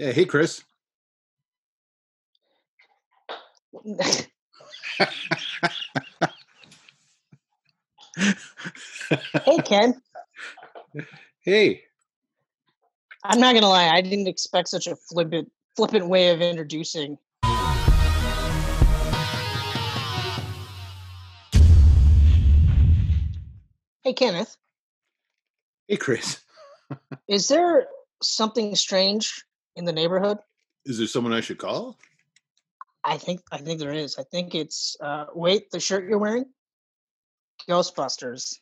Yeah. Hey, Chris. hey, Ken. Hey. I'm not gonna lie. I didn't expect such a flippant, flippant way of introducing. Hey, Kenneth. Hey, Chris. Is there something strange in the neighborhood? Is there someone I should call? I think I think there is. I think it's uh wait, the shirt you're wearing? Ghostbusters.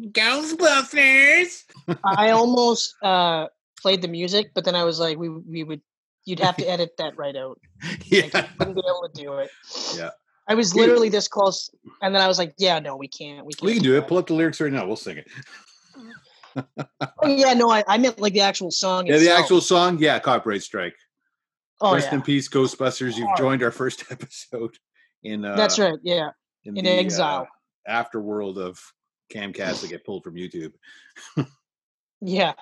Ghostbusters. I almost uh played the music, but then I was like, we we would you'd have to edit that right out. yeah. Like, I wouldn't be able to do it. Yeah. I was literally this close, and then I was like, "Yeah, no, we can't. We can't. We can do it. that." Pull up the lyrics right now. We'll sing it. Oh, yeah, no, I, I meant like the actual song. Yeah, the actual song. Yeah, copyright strike. Oh Rest yeah, in peace, Ghostbusters. You've joined our first episode in. Uh, that's right. Yeah, In, in the, exile. Uh, afterworld of Camcast that get pulled from YouTube. yeah.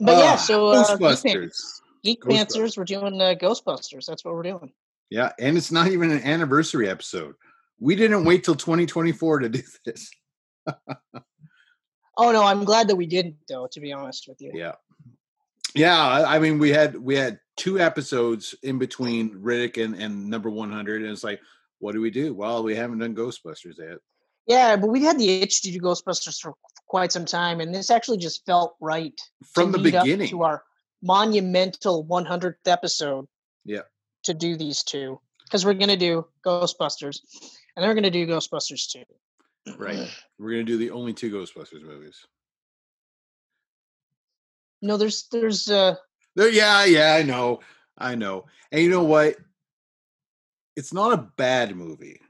But yeah, Ah, so uh, Ghostbusters. Geek. Panthers, we're doing uh, Ghostbusters. That's what we're doing. Yeah, and it's not even an anniversary episode. We didn't wait till 2024 to do this. Oh no, I'm glad that we didn't, though. To be honest with you. Yeah. Yeah, I mean we had we had two episodes in between Riddick and, and number 100 and it's like what do we do? Well, we haven't done Ghostbusters yet. Yeah, but we've had the itch to do Ghostbusters for quite some time, and this actually just felt right From the beginning. to our monumental 100th episode. Yeah. To do these two, because we're gonna do Ghostbusters, and then we're gonna do Ghostbusters two. Right. We're going to do the only two Ghostbusters movies. No, there's there's uh There, yeah, yeah, I know. I know. And you know what? It's not a bad movie.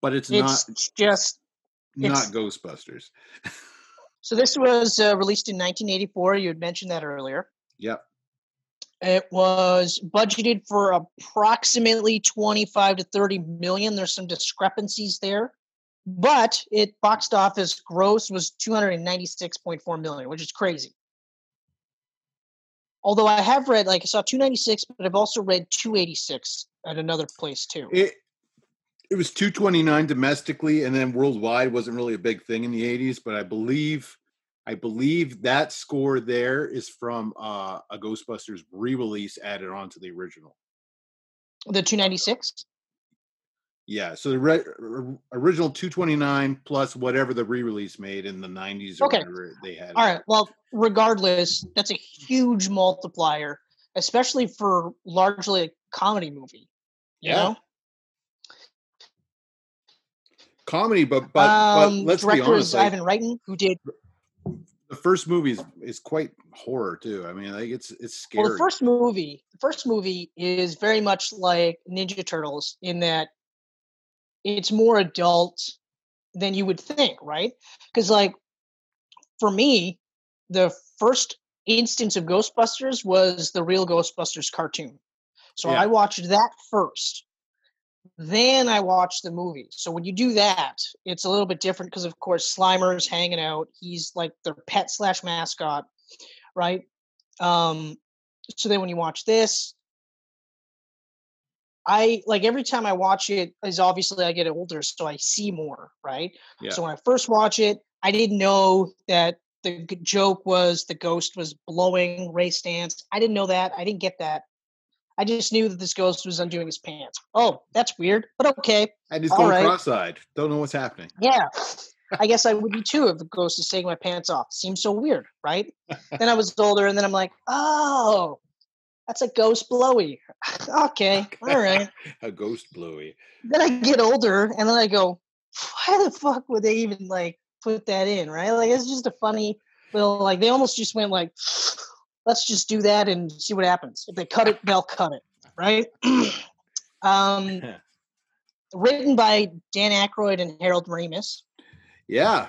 But it's, it's not just not it's- Ghostbusters. so this was uh, released in 1984. You had mentioned that earlier. Yep. It was budgeted for approximately 25 to 30 million. There's some discrepancies there, but it boxed office gross was 296.4 million, which is crazy. Although I have read, like I saw 296, but I've also read 286 at another place too. It it was 229 domestically and then worldwide wasn't really a big thing in the 80s, but I believe I believe that score there is from uh, a Ghostbusters re-release added on to the original. The 296. Yeah, so the re- original 229 plus whatever the re-release made in the 90s Okay. whatever they had. All right. Well, regardless, that's a huge multiplier, especially for largely a comedy movie. You Yeah. know? Comedy, but but, but um, let's be honest, like, Ivan Reitman, who did the first movie is, is quite horror too. I mean, like it's it's scary. well. The first movie, the first movie is very much like Ninja Turtles in that it's more adult than you would think, right? Because like for me, the first instance of Ghostbusters was the real Ghostbusters cartoon. So Yeah. I watched that first. Then I watch the movie. So when you do that, it's a little bit different because, of course, Slimer is hanging out. He's like their pet slash mascot, right? Um, so then when you watch this, I like every time I watch it is obviously I get older, so I see more, right? Yeah. So when I first watch it, I didn't know that the joke was the ghost was blowing Ray Stantz. I didn't know that. I didn't get that. I just knew that this ghost was undoing his pants. Oh, that's weird, but okay. and all going right. cross-eyed. Don't know what's happening. Yeah. I guess I would be too if the ghost is taking my pants off. Seems so weird, right? then I was older and then I'm like, oh, that's a ghost blowy. okay, all right. A ghost blowy. Then I get older and then I go, why the fuck would they even like put that in, right? Like it's just a funny little like they almost just went like, let's just do that and see what happens. If they cut it, they'll cut it, right? um, written by Dan Aykroyd and Harold Ramis. Yeah,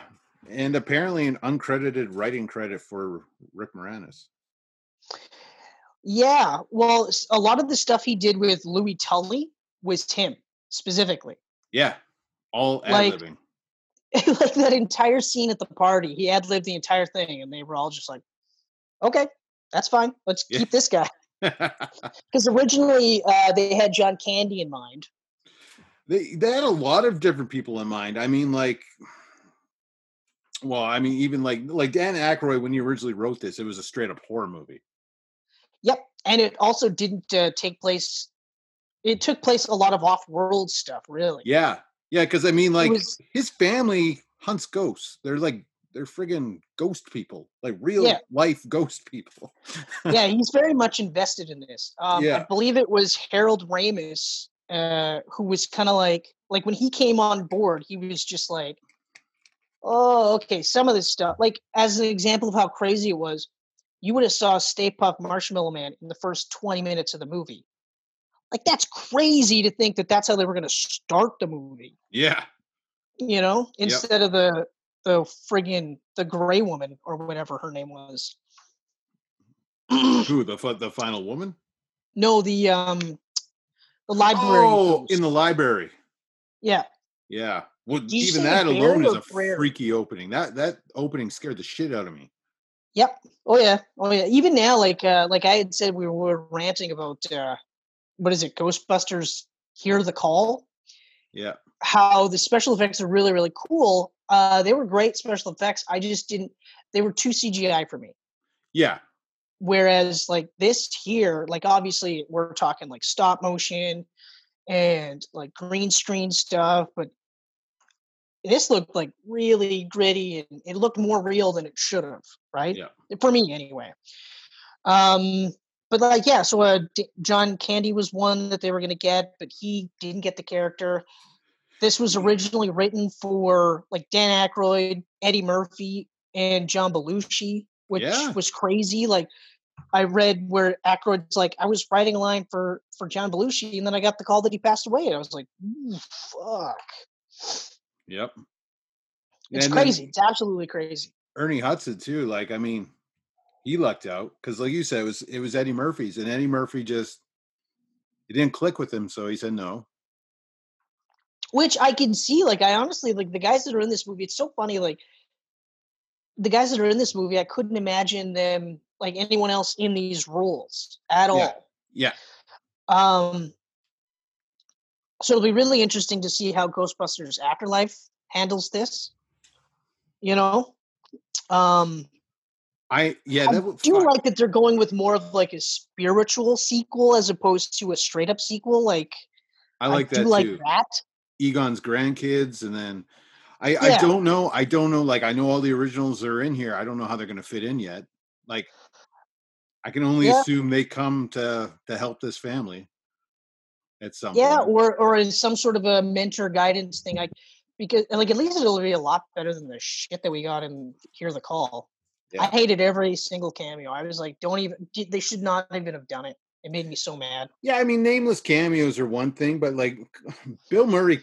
and apparently an uncredited writing credit for Rick Moranis. Yeah, well, a lot of the stuff he did with Louis Tully was him specifically. Yeah, all ad Like- like that entire scene at the party, he ad libbed the entire thing, and they were all just like, "Okay, that's fine. Let's Yeah. keep this guy because originally uh, they had John Candy in mind. they they had a lot of different people in mind. I mean, like, well, I mean, even like like Dan Aykroyd when he originally wrote this, it was a straight up horror movie. Yep, and it also didn't uh, take place. It took place a lot of off-world stuff, really. Yeah, yeah, because I mean, like was- his family hunts ghosts. They're like they're friggin' ghost people, like real Yeah. life ghost people. yeah, he's very much invested in this. Um, I believe it was Harold Ramis uh, who was kind of like, like when he came on board, he was just like, "Oh, okay." Some of this stuff, like as an example of how crazy it was, you would have saw Stay Puft Marshmallow Man in the first twenty minutes of the movie. Like that's crazy to think that that's how they were going to start the movie. yeah, You know, instead of the the friggin' the gray woman or whatever her name was. who the the final woman? No, the um the library. Oh, in the library. yeah. Yeah. Well, even that alone is a freaky opening. That that opening scared the shit out of me. Yep. Oh yeah. Oh yeah. Even now, like uh like I had said, we were ranting about uh what is it, Ghostbusters Hear the Call? Yeah. How the special effects are really, really cool. Uh they were great special effects. I just didn't they were too CGI for me. Yeah. Whereas like this here, like obviously we're talking like stop motion and like green screen stuff, but this looked like really gritty and it looked more real than it should have, right? Yeah. For me anyway. Um but like yeah, so uh, D- John Candy was one that they were going to get, but he didn't get the character. This was originally written for like Dan Aykroyd, Eddie Murphy, and John Belushi, which Yeah. was crazy. Like I read where Aykroyd's like, I was writing a line for for John Belushi, and then I got the call that he passed away, and I was like, fuck. Yep. It's And crazy. It's absolutely crazy. Ernie Hudson too. Like, I mean, he lucked out because, like you said, it was it was Eddie Murphy's, and Eddie Murphy just it didn't click with him, so he said no. Which I can see. Like I honestly like the guys that are in this movie. It's so funny. Like the guys that are in this movie, I couldn't imagine them like anyone else in these roles at all. Yeah. Yeah. Um, so it'll be really interesting to see how Ghostbusters Afterlife handles this. You know, um, I yeah, I that would do fuck. like that they're going with more of like a spiritual sequel as opposed to a straight up sequel. Like I like do that like too. that. Egon's grandkids, and then I I don't know. I don't know. Like I know all the originals are in here. I don't know how they're going to fit in yet. Like I can only Yeah. assume they come to to help this family at some Yeah, point. or or in some sort of a mentor guidance thing. Like because like at least it'll be a lot better than the shit that we got in Hear the Call. I hated every single cameo. I was like, don't even. They should not even have done it. It made me so mad. Yeah, I mean, nameless cameos are one thing, but like Bill Murray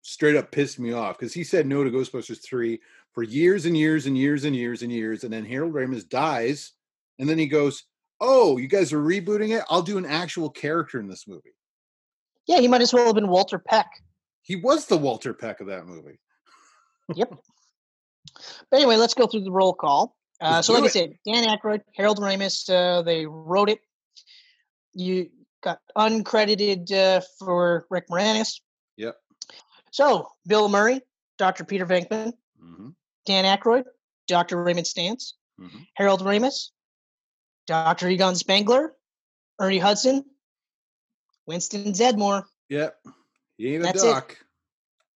straight up pissed me off because he said no to Ghostbusters 3 for years and years and years and years and years. And then Harold Ramis dies. And then he goes, Oh, you guys are rebooting it? I'll do an actual character in this movie. Yeah, he might as well have been Walter Peck. He was the Walter Peck of that movie. Yep. But anyway, let's go through the roll call. Uh, so, like do I said, Dan Aykroyd, Harold Ramis, uh, they wrote it. You got uncredited uh, for Rick Moranis. Yep. So, Bill Murray, Dr. Peter Venkman, hmm Dan Aykroyd, Dr. Raymond Stantz, hmm Harold Ramis, Dr. Egon Spengler, Ernie Hudson, Winston Zeddemore. Yep. He ain't a That's it. doc.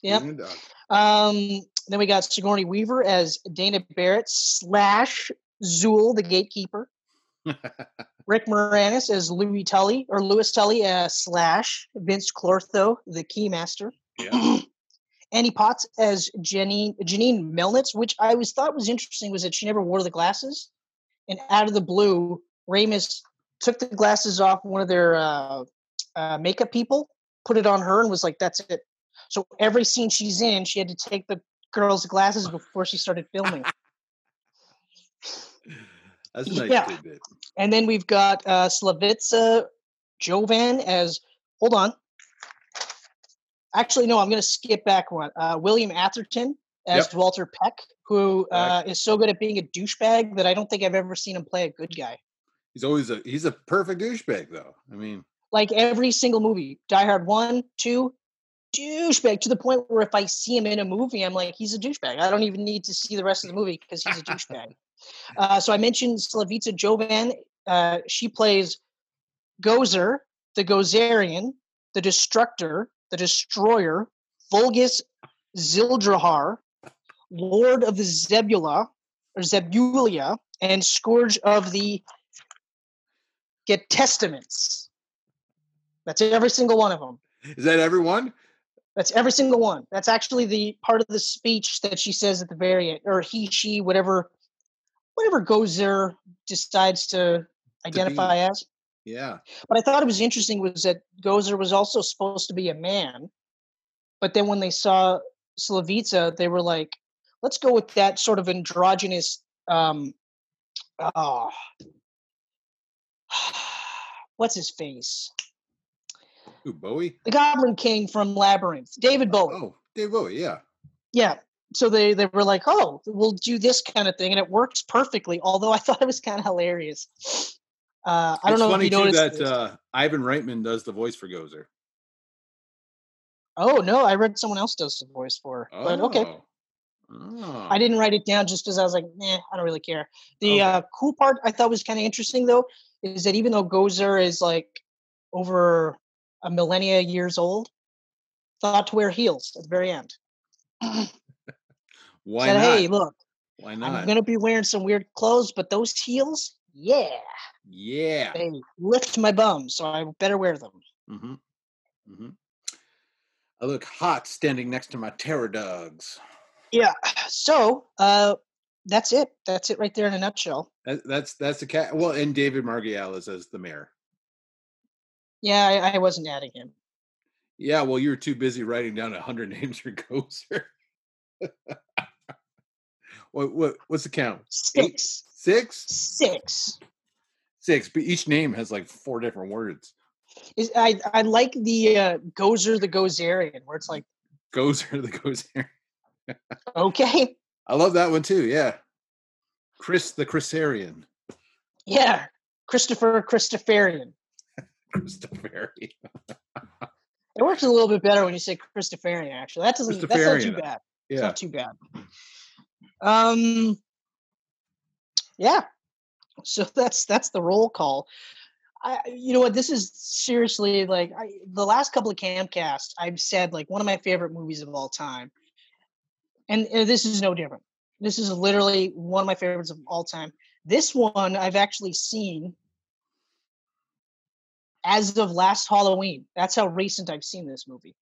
Yep. doc. Um, then we got Sigourney Weaver as Dana Barrett slash Zuul, the gatekeeper. Rick Moranis as Louis Tully or Louis Tully uh, slash Vinz Clortho, the keymaster. yeah. Annie Potts as Janine Janine Melnitz, which I always thought was interesting was that she never wore the glasses. And out of the blue, Ramis took the glasses off one of their uh, uh, makeup people, put it on her, and was like, "That's it." So every scene she's in, she had to take the girl's glasses before she started filming. That's a nice Yeah. tidbit. And then we've got uh, Slavitza Jovan as, hold on. Actually, no, I'm going to skip back one. Uh, William Atherton as Yep. Walter Peck, who uh, is so good at being a douchebag that I don't think I've ever seen him play a good guy. He's always a he's a perfect douchebag though. I mean, like every single movie. Die Hard one, two, douchebag to the point where if I see him in a movie, I'm like, he's a douchebag. I don't even need to see the rest of the movie because he's a douchebag. Uh, so I mentioned Slavitza Jovan. Uh, she plays Gozer, the Gozerian, the Destructor, the Destroyer, Volguus Zildrohar, Lord of the Zebula or Zebulia, and Scourge of the Get Testaments. That's every single one of them. Is that everyone? That's every single one. That's actually the part of the speech that she says at the very end, or he, she, whatever, whatever Gozer decides to identify as. Yeah. But I thought it was interesting was that Gozer was also supposed to be a man, but then when they saw Slavitza, they were like, let's go with that sort of androgynous. Um, oh, what's his face? Who, Bowie? The Goblin King from Labyrinth, David Bowie. Oh, David Bowie, yeah. Yeah. So they they were like, oh, we'll do this kind of thing, and it works perfectly. Although I thought it was kind of hilarious. Uh, I don't it's know funny if you too noticed. that uh, Ivan Reitman does the voice for Gozer. oh no, I read someone else does the voice for. her. But okay, Oh. Oh. I didn't write it down just because I was like, nah, I don't really care. The Okay. uh, cool part I thought was kind of interesting though is that even though Gozer is like over a millennia years old, thought to wear heels at the very end. Why Said, not? hey, look, Why not? I'm gonna be wearing some weird clothes, but those heels, yeah, Yeah. they lift my bum, so I better wear them. Mm-hmm. Mm-hmm. I look hot standing next to my terror dogs. Yeah. So uh, that's it. That's it right there in a nutshell. That, that's that's the cat. Well, and David Margulies as the mayor. Yeah, I, I wasn't adding him. Yeah, well, you were too busy writing down a hundred names for Gozer. what what what's the count? Eight? Six. Six? Six. Six. But each name has like four different words. Is I I like the uh, Gozer the Gozerian, where it's like, Gozer the Gozer. okay, I love that one too. Yeah. Chris the Chrisarian. yeah, Christopher Christopherian. Christopherian. It works a little bit better when you say Christopherian. Actually, that doesn't. That's not too bad. It's Yeah. not too bad. Um, yeah. So that's that's the roll call. I, you know what? This is seriously like I, the last couple of camcasts. I've said like one of my favorite movies of all time, and, uh, this is no different. This is literally one of my favorites of all time. This one I've actually seen as of last Halloween. That's how recent I've seen this movie.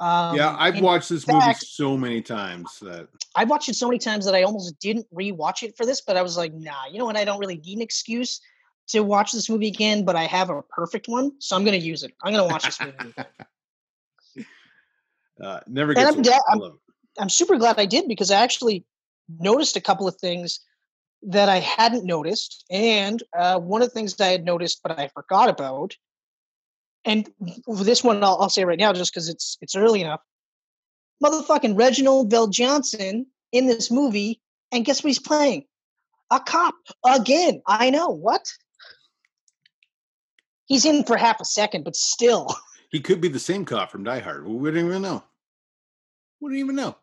Um, yeah, I've watched this movie so many times that I've watched it so many times that I almost didn't rewatch it for this, but I was like, nah, you know what? I don't really need an excuse to watch this movie again, but I have a perfect one, so I'm gonna use it. I'm gonna watch this movie. uh, never And gets I'm I I'm-. I'm super glad I did because I actually noticed a couple of things that I hadn't noticed, and uh, one of the things that I had noticed but I forgot about, and this one I'll, I'll say right now just because it's it's early enough. Motherfucking Reginald VelJohnson in this movie, and guess what he's playing? A cop again. I know what. He's in for half a second, but still. He could be the same cop from Die Hard. We wouldn't even know. Wouldn't even know.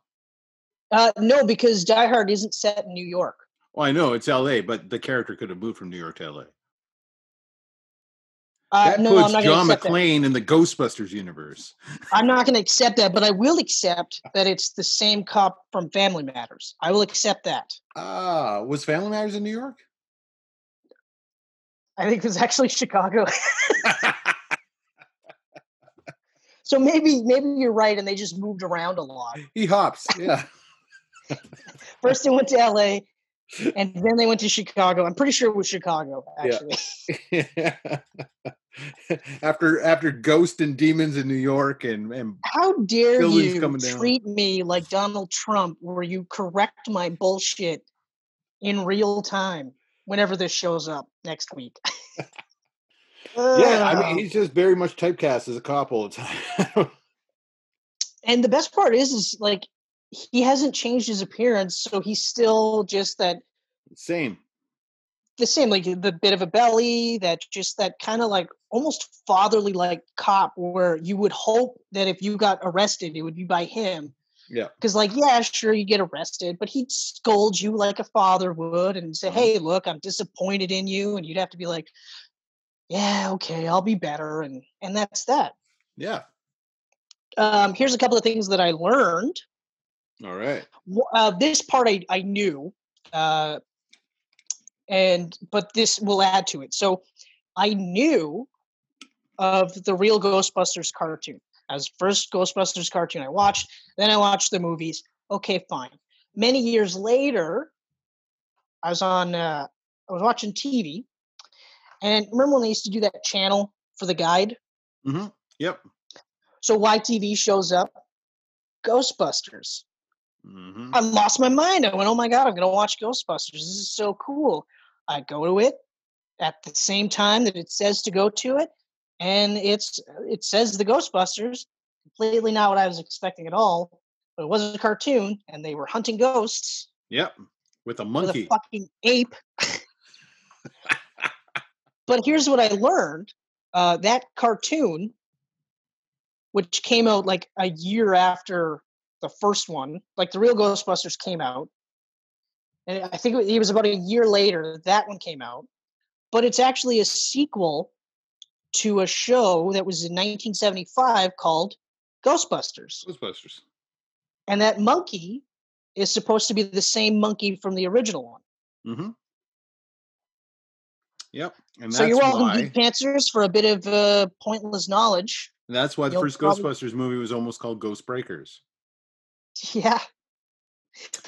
Uh, no, because Die Hard isn't set in New York. Well, I know it's L.A., but the character could have moved from New York to L.A. Uh, That no, I'm puts not John that. McClane in the Ghostbusters universe. I'm not going to accept that, but I will accept that it's the same cop from Family Matters. I will accept that. Ah, was Family Matters in New York? I think it was actually Chicago. so maybe maybe you're right, and they just moved around a lot. he hops. Yeah. First they went to L.A. and then they went to Chicago. I'm pretty sure it was Chicago, actually. Yeah. after after Ghost and Demons in New York and and How dare you down. treat me like Donald Trump, where you correct my bullshit in real time whenever this shows up next week? yeah, I mean he's just very much typecast as a cop all the time. and the best part is, is like he hasn't changed his appearance, so he's still just that Same. the same, like the bit of a belly, that just that kind of like almost fatherly like cop where you would hope that if you got arrested, it would be by him. Yeah. Because, like, yeah, sure, you get arrested, but he'd scold you like a father would and say, Mhm. hey, look, I'm disappointed in you. And you'd have to be like, yeah, okay, I'll be better. And and that's that. Yeah. Um, here's a couple of things that I learned. All right. Uh, this part I, I knew, uh, and but this will add to it. So I knew of the real Ghostbusters cartoon as first Ghostbusters cartoon I watched. Then I watched the movies. Okay, fine. Many years later, I was on. Uh, I was watching TV, and remember when they used to do that channel for the guide? Mm-hmm. Yep. So YTV shows up, Ghostbusters. Mm-hmm. I lost my mind. I went, oh my God, I'm going to watch Ghostbusters. This is so cool. I go to it at the same time that it says to go to it. And it's it says the Ghostbusters, completely not what I was expecting at all. But it was a cartoon, and they were hunting ghosts Yep. With a with monkey. a fucking ape. but here's what I learned: uh, that cartoon, which came out like a year after the first one, like the real Ghostbusters came out, and I think it was- about a year later that one came out. But it's actually a sequel to a show that was in 1975 called Ghostbusters, Ghostbusters. and that monkey is supposed to be the same monkey from the original one. Mm-hmm. Yep. And So you're welcome, why. Geek Pantsers, for a bit of uh, pointless knowledge. and that's why the You'll first probably- Ghostbusters movie was almost called Ghost Breakers. Yeah.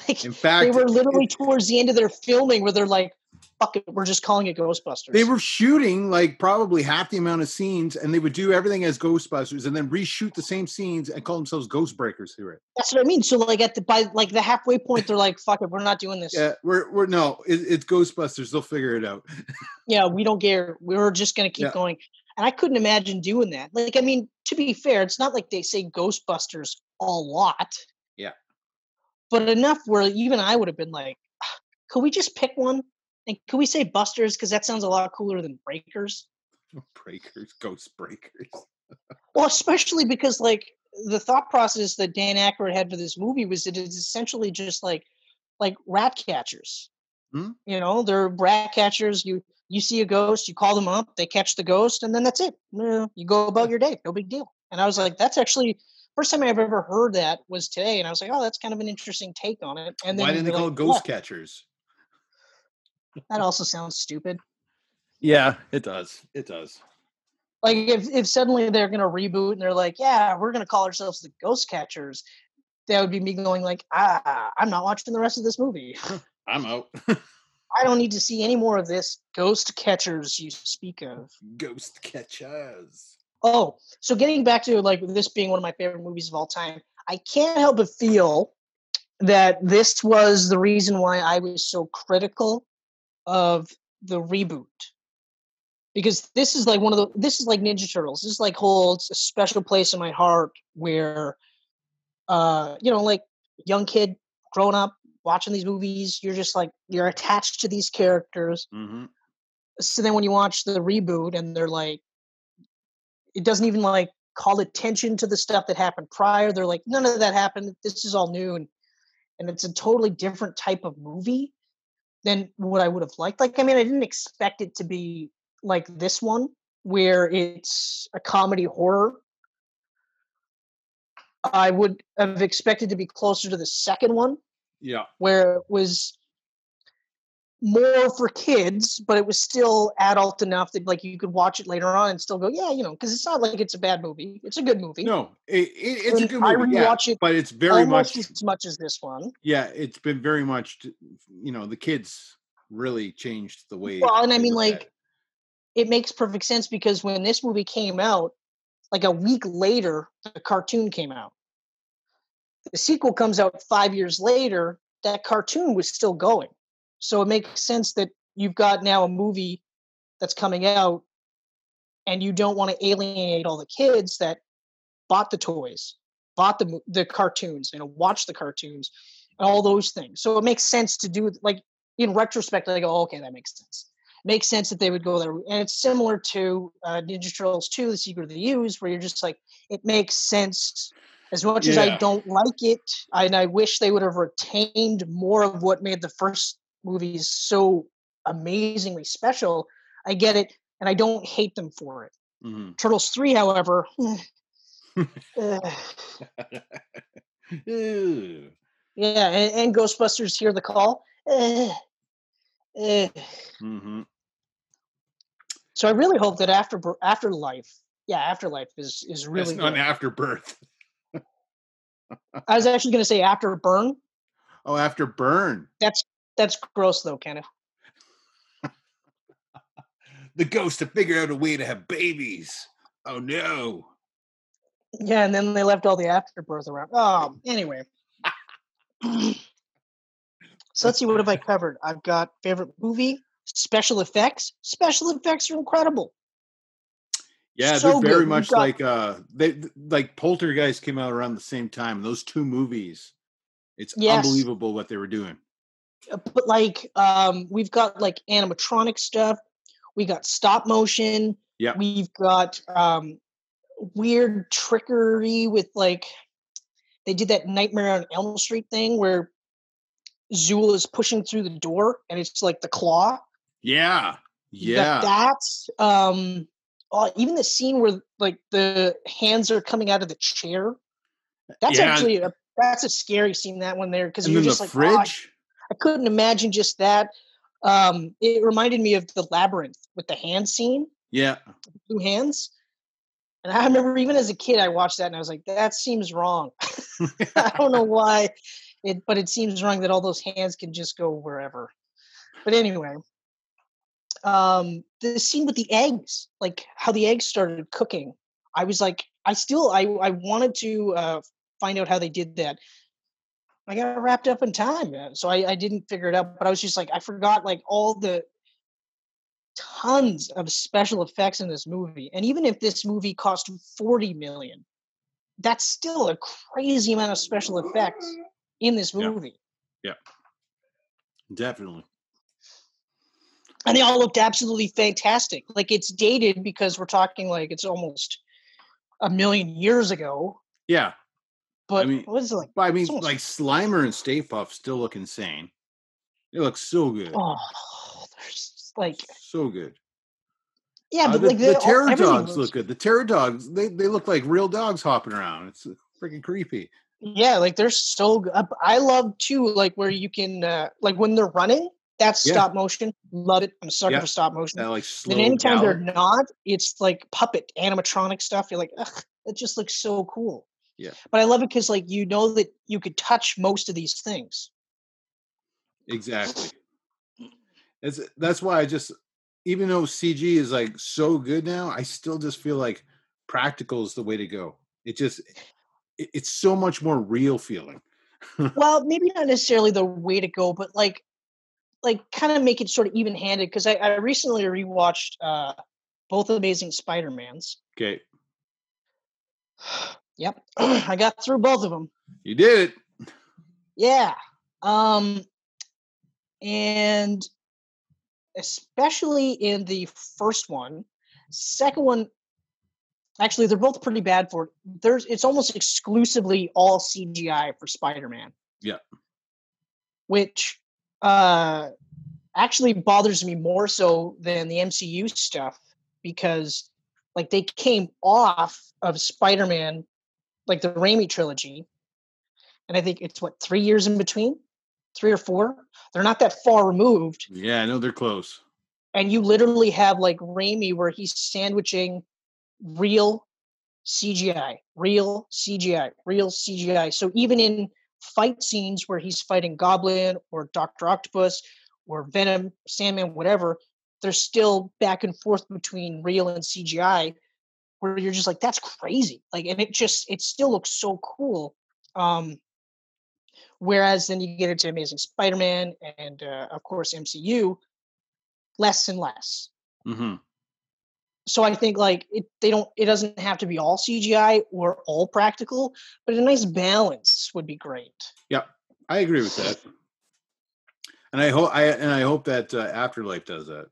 Like, In fact, they were it- literally towards the end of their filming where they're like, fuck it, we're just calling it Ghostbusters. They were shooting like probably half the amount of scenes, and they would do everything as Ghostbusters, and then reshoot the same scenes and call themselves Ghost Breakers through it. That's what I mean. So like at the by like the halfway point, they're like, fuck it, we're not doing this. Yeah, we're we're no, it, it's Ghostbusters. They'll figure it out. Yeah, we don't care. We're just gonna keep Yeah. going. And I couldn't imagine doing that. Like, I mean, to be fair, it's not like they say Ghostbusters a lot. But enough where even I would have been like, "Ah, could we just pick one? And could we say Busters? Because that sounds a lot cooler than Breakers. Breakers, Ghost Breakers. Well, especially because like the thought process that Dan Aykroyd had for this movie was that it's essentially just like like rat catchers. Hmm. You know, they're rat catchers. You you see a ghost, you call them up, they catch the ghost, and then that's it. You go about your day, no big deal. And I was like, that's actually first time I've ever heard that was today, and I was like, oh, that's kind of an interesting take on it. And then Why didn't they call like, Ghost "What?" Catchers? That also sounds stupid. Yeah, it does. It does. Like if if suddenly they're gonna reboot and they're like, yeah, we're gonna call ourselves the Ghost Catchers, that would be me going like, ah, I'm not watching the rest of this movie. I'm out. I don't need to see any more of this Ghost Catchers you speak of. Ghost Catchers. Oh, so getting back to like this being one of my favorite movies of all time, I can't help but feel that this was the reason why I was so critical of the reboot. Because this is like one of the this is like Ninja Turtles. This like holds a special place in my heart where uh you know like young kid growing up watching these movies, you're just like you're attached to these characters Mm-hmm. so then when you watch the reboot and they're like it doesn't even like call attention to the stuff that happened prior. They're like none of that happened. This is all new. And and it's a totally different type of movie than what i would have liked. Like i mean i didn't expect it to be like this one where it's a comedy horror. I would have expected to be closer to the second one Yeah. where it was more for kids, but it was still adult enough that like you could watch it later on and still go, yeah, you know, because it's not like it's a bad movie. It's a good movie. No, it, it, it's a And good I movie. Yeah, rewatch it but it's very much. as much as this one. Yeah, it's been very much. You know, the kids really changed the way. Well, and I mean, like, it makes perfect sense because when this movie came out, like a week later, the cartoon came out. The sequel comes out five years later. That cartoon was still going, so it makes sense that you've got now a movie that's coming out, and you don't want to alienate all the kids that bought the toys, bought the the cartoons, you know, watched the cartoons, and all those things. So it makes sense to do like in retrospect. I go, okay, that makes sense. makes sense that they would go there. And it's similar to uh, Ninja Turtles 2, The Secret of the Ooze, where you're just like, it makes sense. As much as I don't like it, and I wish they would have retained more of what made the first movies so amazingly special, I get it, and I don't hate them for it. Mhm. Turtles 3, however, uh, yeah, and, and Ghostbusters Hear the Call. Uh, uh, Mhm. So I really hope that after afterlife, yeah, afterlife is is really. It's not good. afterbirth. I was actually going to say after burn. Oh, after burn. That's that's gross though, Kenneth. The ghost to figure out a way to have babies. Oh no. Yeah, and then they left all the afterbirth around. Oh, anyway. so let's see what have I covered. I've got favorite movie, special effects. Special effects are incredible. Yeah, So they're very good. Much got- like uh they th- like Poltergeist came out around the same time. Those two movies. It's Yes. unbelievable what they were doing. Uh, But like um we've got like animatronic stuff. We got stop motion. Yeah. We've got um weird trickery with like they did that Nightmare on Elm Street thing where Zuul is pushing through the door and it's like the claw. Yeah. Yeah. that. Um, oh, even the scene where like the hands are coming out of the chair. That's Yeah. actually a that's a scary scene. That one there because you're then the just like, "Oh, fridge. I couldn't imagine just that. Um, it reminded me of the labyrinth with the hand scene, yeah. two hands. And I remember even as a kid, I watched that and I was like, that seems wrong. I don't know why, it, but it seems wrong that all those hands can just go wherever. But anyway, um, the scene with the eggs, like how the eggs started cooking, I was like, I still, I, I wanted to uh, find out how they did that. I got wrapped up in time, uh, so I, I didn't figure it out. But I was just like, I forgot like all the tons of special effects in this movie, and even if this movie cost forty million, that's still a crazy amount of special effects in this movie. Yeah. movie. Definitely. and they all looked absolutely fantastic. Like it's dated because we're talking like it's almost a million years ago. Yeah. But mean, what is it like? I mean, almost- like Slimer and Stay Puft still look insane. They look so good. Oh, there's like So good. yeah, Uh, but the, like the they all- terror dogs looks- look good. The terror dogs, they, they look like real dogs hopping around. It's freaking creepy. Yeah, like they're so good. Uh, I love too, like where you can uh, like when they're running. That's Yeah. stop motion. Love it. I'm a sucker Yeah. for stop motion. That like slow then anytime they're not, it's like puppet animatronic stuff. You're like, ugh, it just looks so cool. Yeah. But I love it because like you know that you could touch most of these things. Exactly. It's, that's why I just, even though CG is like so good now, I still just feel like practical is the way to go. It just, it, it's so much more real feeling. well, maybe not necessarily the way to go, but like, like kind of make it sort of even handed. Because I, I recently rewatched uh, both Amazing Spider Mans. Okay. Yep, I got through both of them. You did it. Yeah. Um, and especially in the first one, second one, actually, they're both pretty bad for. There's it's almost exclusively all CGI for Spider-Man. Yeah. Which uh actually bothers me more so than the MCU stuff because like they came off of Spider-Man, like the Raimi trilogy, and I think it's what three years in between, three or four. They're not that far removed, Yeah, I know they're close. and you literally have like Raimi where he's sandwiching real CGI, real CGI, real CGI. So even in fight scenes where he's fighting Goblin or Doctor Octopus or Venom, Sandman, whatever, there's still back and forth between real and CGI where you're just like that's crazy like and it just it still looks so cool um whereas then you get into amazing spider-man and uh, of course mcu less and less Mm-hmm. so i think like it they don't it doesn't have to be all cgi or all practical but a nice balance would be great Yeah, I agree with that. And I hope I and I hope that uh, Afterlife does that.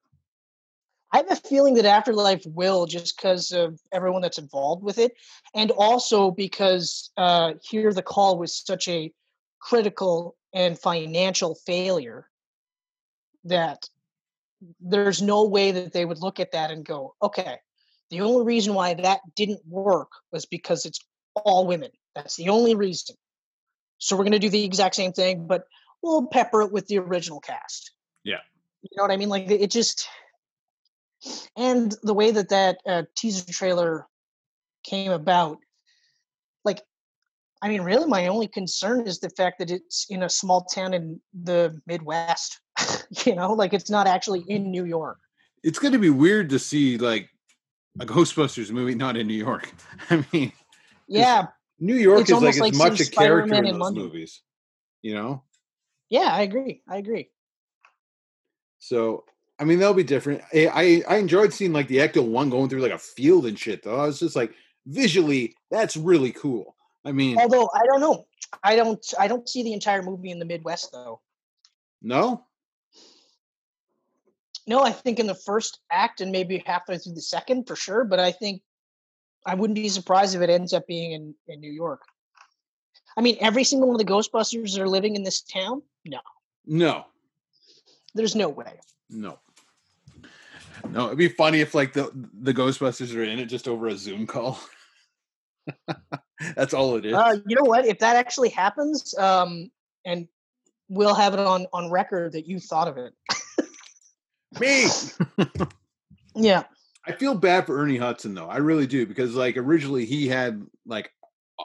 I have a feeling that Afterlife will just because of everyone that's involved with it, and also because uh, Hear the Call was such a critical and financial failure that there's no way that they would look at that and go, okay, the only reason why that didn't work was because it's all women. That's the only reason. So we're going to do the exact same thing, but we'll pepper it with the original cast. Yeah. You know what I mean? Like it just, and the way that that uh, teaser trailer came about, like, I mean, really, my only concern is the fact that it's in a small town in the Midwest. you know, like it's not actually in New York. It's going to be weird to see like a Ghostbusters movie not in New York. I mean, Yeah, New York is like like as much a character in in those London. movies, you know. yeah, I agree. I agree. So I mean, they'll be different. I I, I enjoyed seeing like the Ecto One going through like a field and shit. Though I was just like visually, that's really cool. I mean, Although I don't know, I don't, I don't see the entire movie in the Midwest though. no, No, I think in the first act and maybe halfway through the second for sure. But I think I wouldn't be surprised if it ends up being in, in New York. I mean, every single one of the Ghostbusters are living in this town. No, no, there's no way. no, no. It'd be funny if like the the Ghostbusters are in it just over a Zoom call. that's all it is. Uh, you know what? If that actually happens, um, and we'll have it on on record that you thought of it. Me. Yeah. I feel bad for Ernie Hudson though. I really do because like originally he had like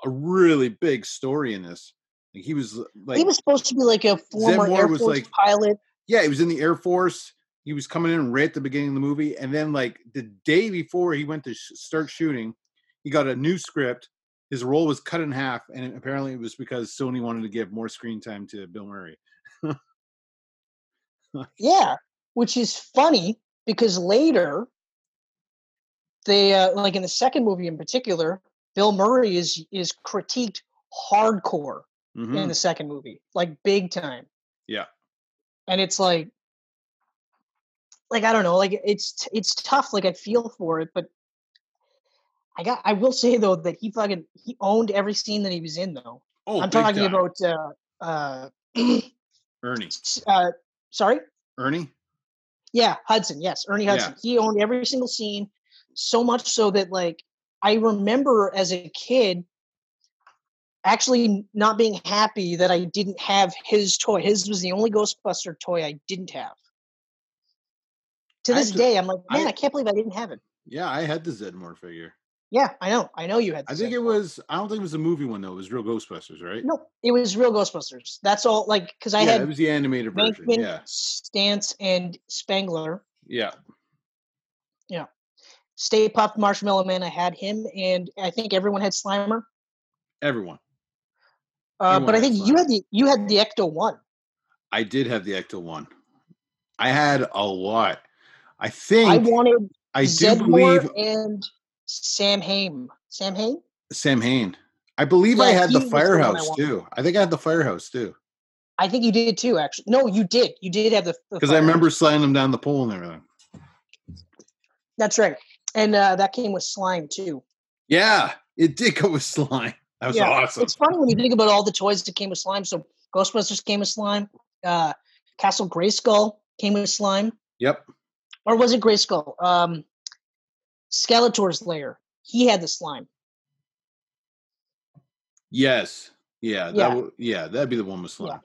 a really big story in this. Like he was like he was supposed to be like a former Air was Force like- pilot. yeah, he was in the Air Force. He was coming in right at the beginning of the movie, and then like the day before he went to sh- start shooting, he got a new script. His role was cut in half, and apparently it was because Sony wanted to give more screen time to Bill Murray. Yeah, which is funny because later they uh, like in the second movie in particular, Bill Murray is is critiqued hardcore in Mhm. the second movie, like big time. Yeah. And it's like like I don't know, like it's it's tough like I feel for it, but I got I will say though that he fucking he owned every scene that he was in though. Oh, I'm talking time. about uh uh Ernie. uh sorry? Ernie. Yeah, Hudson. Yes, Ernie Yeah. Hudson. He owned every single scene, so much so that like I remember as a kid actually not being happy that I didn't have his toy. His was the only Ghostbuster toy I didn't have. To this day, I'm like, man, I- I, can't believe I didn't have it. Yeah, I had the Zeddemore figure. Yeah, I know. I know you had. I think same it was. I don't think it was a movie one though. It was real Ghostbusters, right? No, it was real Ghostbusters. That's all. Like, because I yeah, had it was the animated version. Venkman, Yeah, Stantz, and Spengler. yeah. Yeah. Stay Puft Marshmallow Man. I had him, and I think everyone had Slimer. Everyone. Uh, Everyone but I think you had the you had the Ecto one. I did have the Ecto one. I had a lot. I think I I, wanted do Zeddemore believe and Samhain. Sam Hain? Samhain. I believe I had the was the I firehouse too. I think I had the firehouse too I think you did too. Actually, no, you did. You did have the because I remember sliding them down the pole and everything. That's right, and uh, that came with slime too. Yeah, it did go with slime. That was Yeah, awesome. It's funny when you think about all the toys that came with slime. So Ghostbusters came with slime. Uh, Castle Grayskull came with slime, Yep. Or was it Grayskull? Um, Skeletor's lair. He had the slime. Yes. Yeah. That Yeah. w- yeah. That'd be the one with slime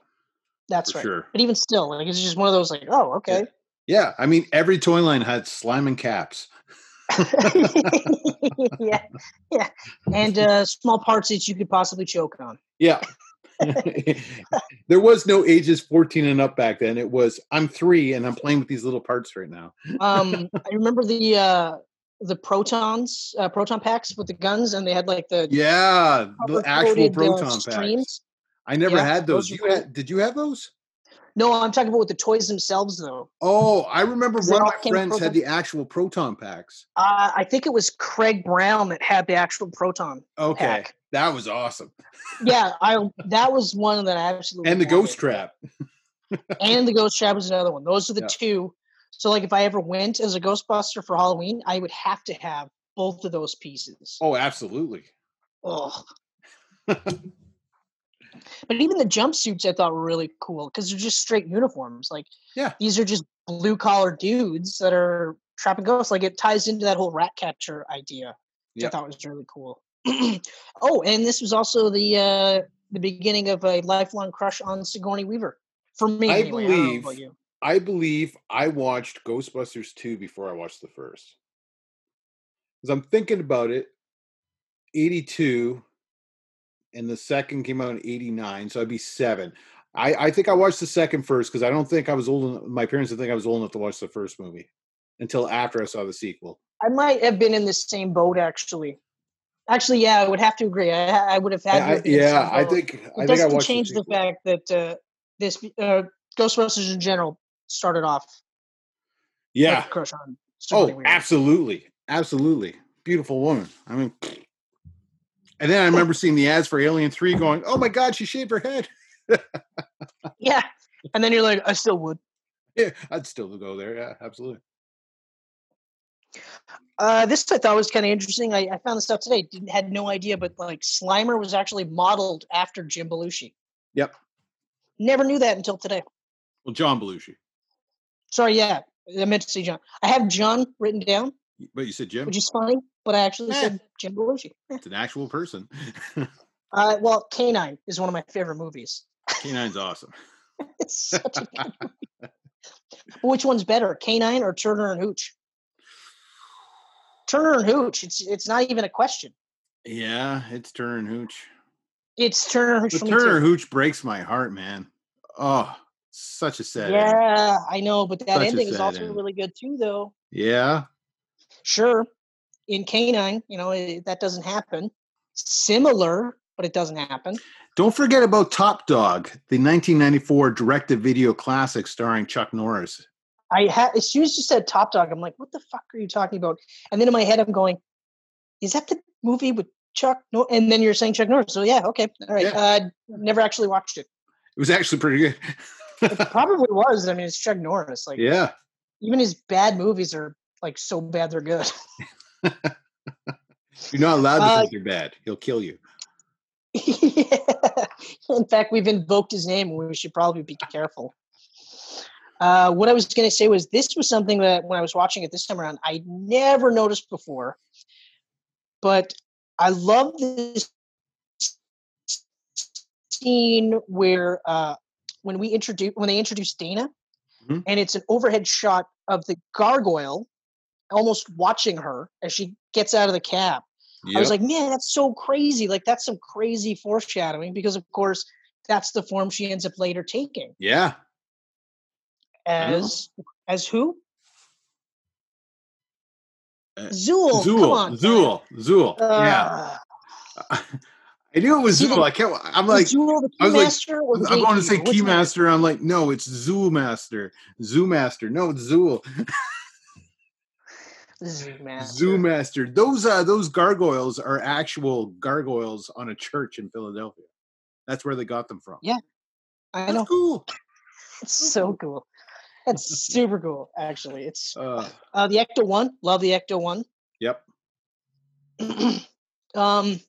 That's right. sure. But even still, like it's just one of those like, oh, okay. Yeah. I mean, every toy line had slime and caps. yeah, yeah, and uh, small parts that you could possibly choke on. Yeah. there was no ages 14 and up back then. It was I'm three and I'm playing with these little parts right now. Um, I remember the uh, the protons, uh, proton packs with the guns, and they had like the Yeah, the actual uh, proton packs. I never Yeah, had those. those You had? Did you have those? No, I'm talking about with the toys themselves, though. Oh, I remember one of my friends had the actual proton packs. Uh, I think it was Craig Brown that had the actual proton. Okay, Pack. That was awesome. Yeah, I that was one that I absolutely And the ghost trap. and the ghost trap was another one. Those are the Yeah. two So like if I ever went as a Ghostbuster for Halloween, I would have to have both of those pieces. Oh, absolutely. Oh. but even the jumpsuits I thought were really cool because they're just straight uniforms. Like Yeah. these are just blue collar dudes that are trapping ghosts. Like it ties into that whole rat catcher idea, which Yeah. I thought was really cool. oh, and this was also the uh the beginning of a lifelong crush on Sigourney Weaver. For me, I anyway. I believe- you. I believe I watched Ghostbusters 2 before I watched the first. Because I'm thinking about it, 82, and the second came out in 89, so I'd be seven. I, I think I watched the second first because I don't think I was old enough. My parents didn't think I was old enough to watch the first movie until after I saw the sequel. I might have been in the same boat actually. Actually, yeah, I would have to agree. I, I would have had. to I, have been in the yeah, I think I it think I doesn't watched change the, the, fact that uh, this uh, Ghostbusters in general started off Yeah. crush on. Oh, absolutely, absolutely, beautiful woman. I mean, and then I remember seeing the ads for Alien Three, going, "Oh my God, she shaved her head." Yeah, and then you're like, I still would. Yeah, I'd still go there. Yeah, absolutely. Uh, this I thought was kind of interesting. I, I found this out today. Didn't had no idea, but like Slimer was actually modeled after Jim Belushi. Yep. Never knew that until today. Well, John Belushi, Sorry, yeah, I meant to say John. I have John written down, but you said Jim. which is funny, but I actually Eh. said Jim Belushi. It's an actual person. Uh, well, K-9 is one of my favorite movies. K-9's awesome. It's such a good movie. Which one's better, K-9 or Turner and Hooch? Turner and Hooch. It's it's not even a question. Yeah, it's Turner and Hooch. It's Turner and Hooch. Turner and. Hooch breaks my heart, man. Oh, such a sad. ending. Yeah, I know, but that Such ending is also ending. really good too, though. Yeah. Sure, in K-9, you know it, that doesn't happen. Similar, but it doesn't happen. Don't forget about Top Dog, the 1994 direct-to-video classic starring Chuck Norris. I had as soon as you said Top Dog, I'm like, what the fuck are you talking about? And then in my head, I'm going, is that the movie with Chuck? No, and then you're saying Chuck Norris. So yeah, okay, all right. Yeah. Uh, never actually watched it. It was actually pretty good. It probably was. I mean, it's Chuck Norris. Like yeah. even his bad movies are like so bad they're good. You're not allowed to Uh, think you're bad. He'll kill you. yeah. In fact, we've invoked his name, and we should probably be careful. Uh, what I was going to say was this was something that when I was watching it this time around, I never noticed before, but I love this scene where uh, when we introduce when they introduce Dana, Mhm. and it's an overhead shot of the gargoyle almost watching her as she gets out of the cab. I was like, man, that's so crazy. Like that's some crazy foreshadowing because of course that's the form she ends up later taking. yeah. Know. As as who? Uh, Zuul. Come Zuul. on. Zuul. Zuul. yeah. Uh, I knew it was Zuul. I can't. I'm like, Zuul the I was like, I'm going to say Gatekeeper? Which one? Keymaster. I'm like, no, it's Zuul Master. Zoo Master. No, it's Zuul. Zoomaster. Zoo Master. Those uh those gargoyles are actual gargoyles on a church in Philadelphia. That's where they got them from. Yeah, I That's know. cool. It's so cool. That's super cool, actually. It's Uh, uh, the Ecto One. Love the Ecto One. yep. um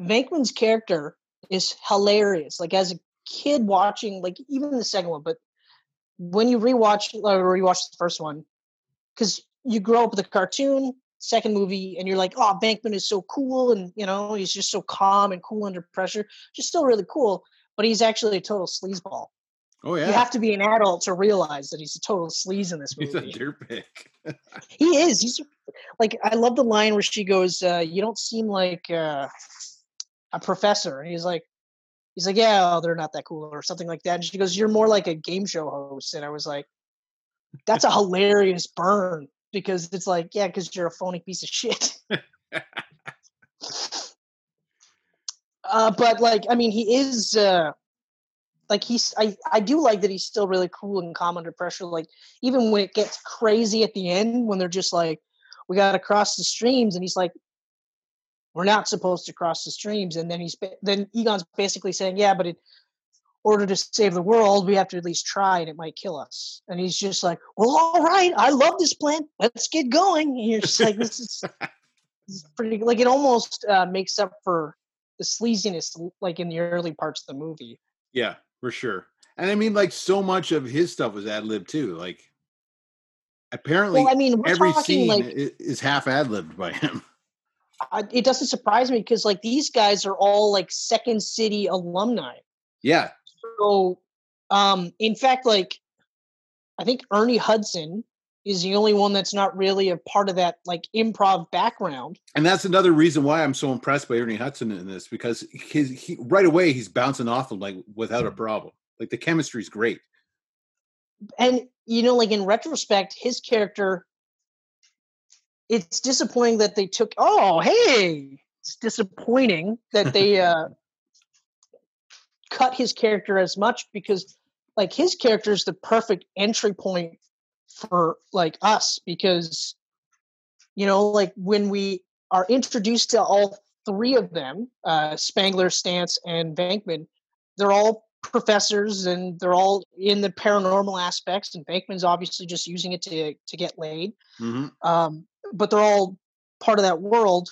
Venkman's character is hilarious. Like as a kid watching, like even the second one, but when you rewatch or rewatch the first one, because you grow up with the cartoon, second movie, and you're like, oh, Venkman is so cool, and you know he's just so calm and cool under pressure, just still really cool. But he's actually a total sleazeball. Oh yeah. You have to be an adult to realize that he's a total sleaze in this movie. He's a dirtbag. He is. He's like I love the line where she goes, uh, "You don't seem like uh, a professor." And he's like, "He's like, yeah, oh, they're not that cool," or something like that. And she goes, "You're more like a game show host." And I was like, "That's a hilarious burn." Because it's like, yeah, because you're a phony piece of shit. uh, but like, I mean, he is uh, like he's. I I do like that he's still really cool and calm under pressure. Like even when it gets crazy at the end, when they're just like, we got to cross the streams, and he's like, we're not supposed to cross the streams, and then he's then Egon's basically saying, yeah, but in order to save the world, we have to at least try, and it might kill us. And he's just like, "Well, all right, I love this plan. Let's get going." And you're just like, "This is, this is pretty." Like it almost uh, makes up for the sleaziness, like in the early parts of the movie. Yeah, for sure. And I mean, like so much of his stuff was ad lib too. Like apparently, Well, I mean, every scene like is half ad libbed by him. I, it doesn't surprise me because like these guys are all like Second City alumni. Yeah, So, um, in fact, like I think Ernie Hudson is the only one that's not really a part of that like improv background. and that's another reason why I'm so impressed by Ernie Hudson in this because his he right away he's bouncing off them like without a Mm. problem. Like the chemistry's great. and you know like in retrospect his character it's disappointing that they took oh hey it's disappointing that they uh cut his character as much because like his character is the perfect entry point for like us because you know like when we are introduced to all three of them uh Spengler Stantz and Venkman they're all professors and they're all in the paranormal aspects and Venkman's obviously just using it to to get laid hmm um but they're all part of that world.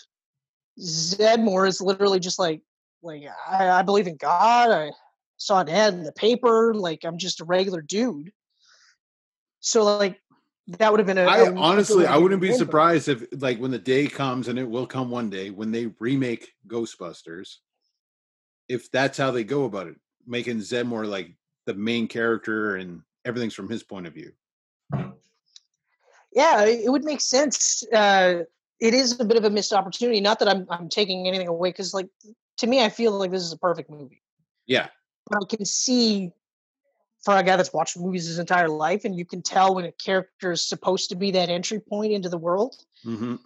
Zeddemore is literally just like like I, I believe in god. I saw an ad in the paper. Like i'm just a regular dude so like that would have been a, I a- honestly, I wouldn't be surprised if, like, when the day comes, and it will come one day, when they remake Ghostbusters, if that's how they go about it, making Zeddemore like the main character and everything's from his point of view. yeah it it would make sense uh it is a bit of a missed opportunity not that i'm i'm taking anything away because like to me i feel like this is a perfect movie. Yeah, but i can see for a guy that's watched movies his entire life and you can tell when a character is supposed to be that entry point into the world. Hmm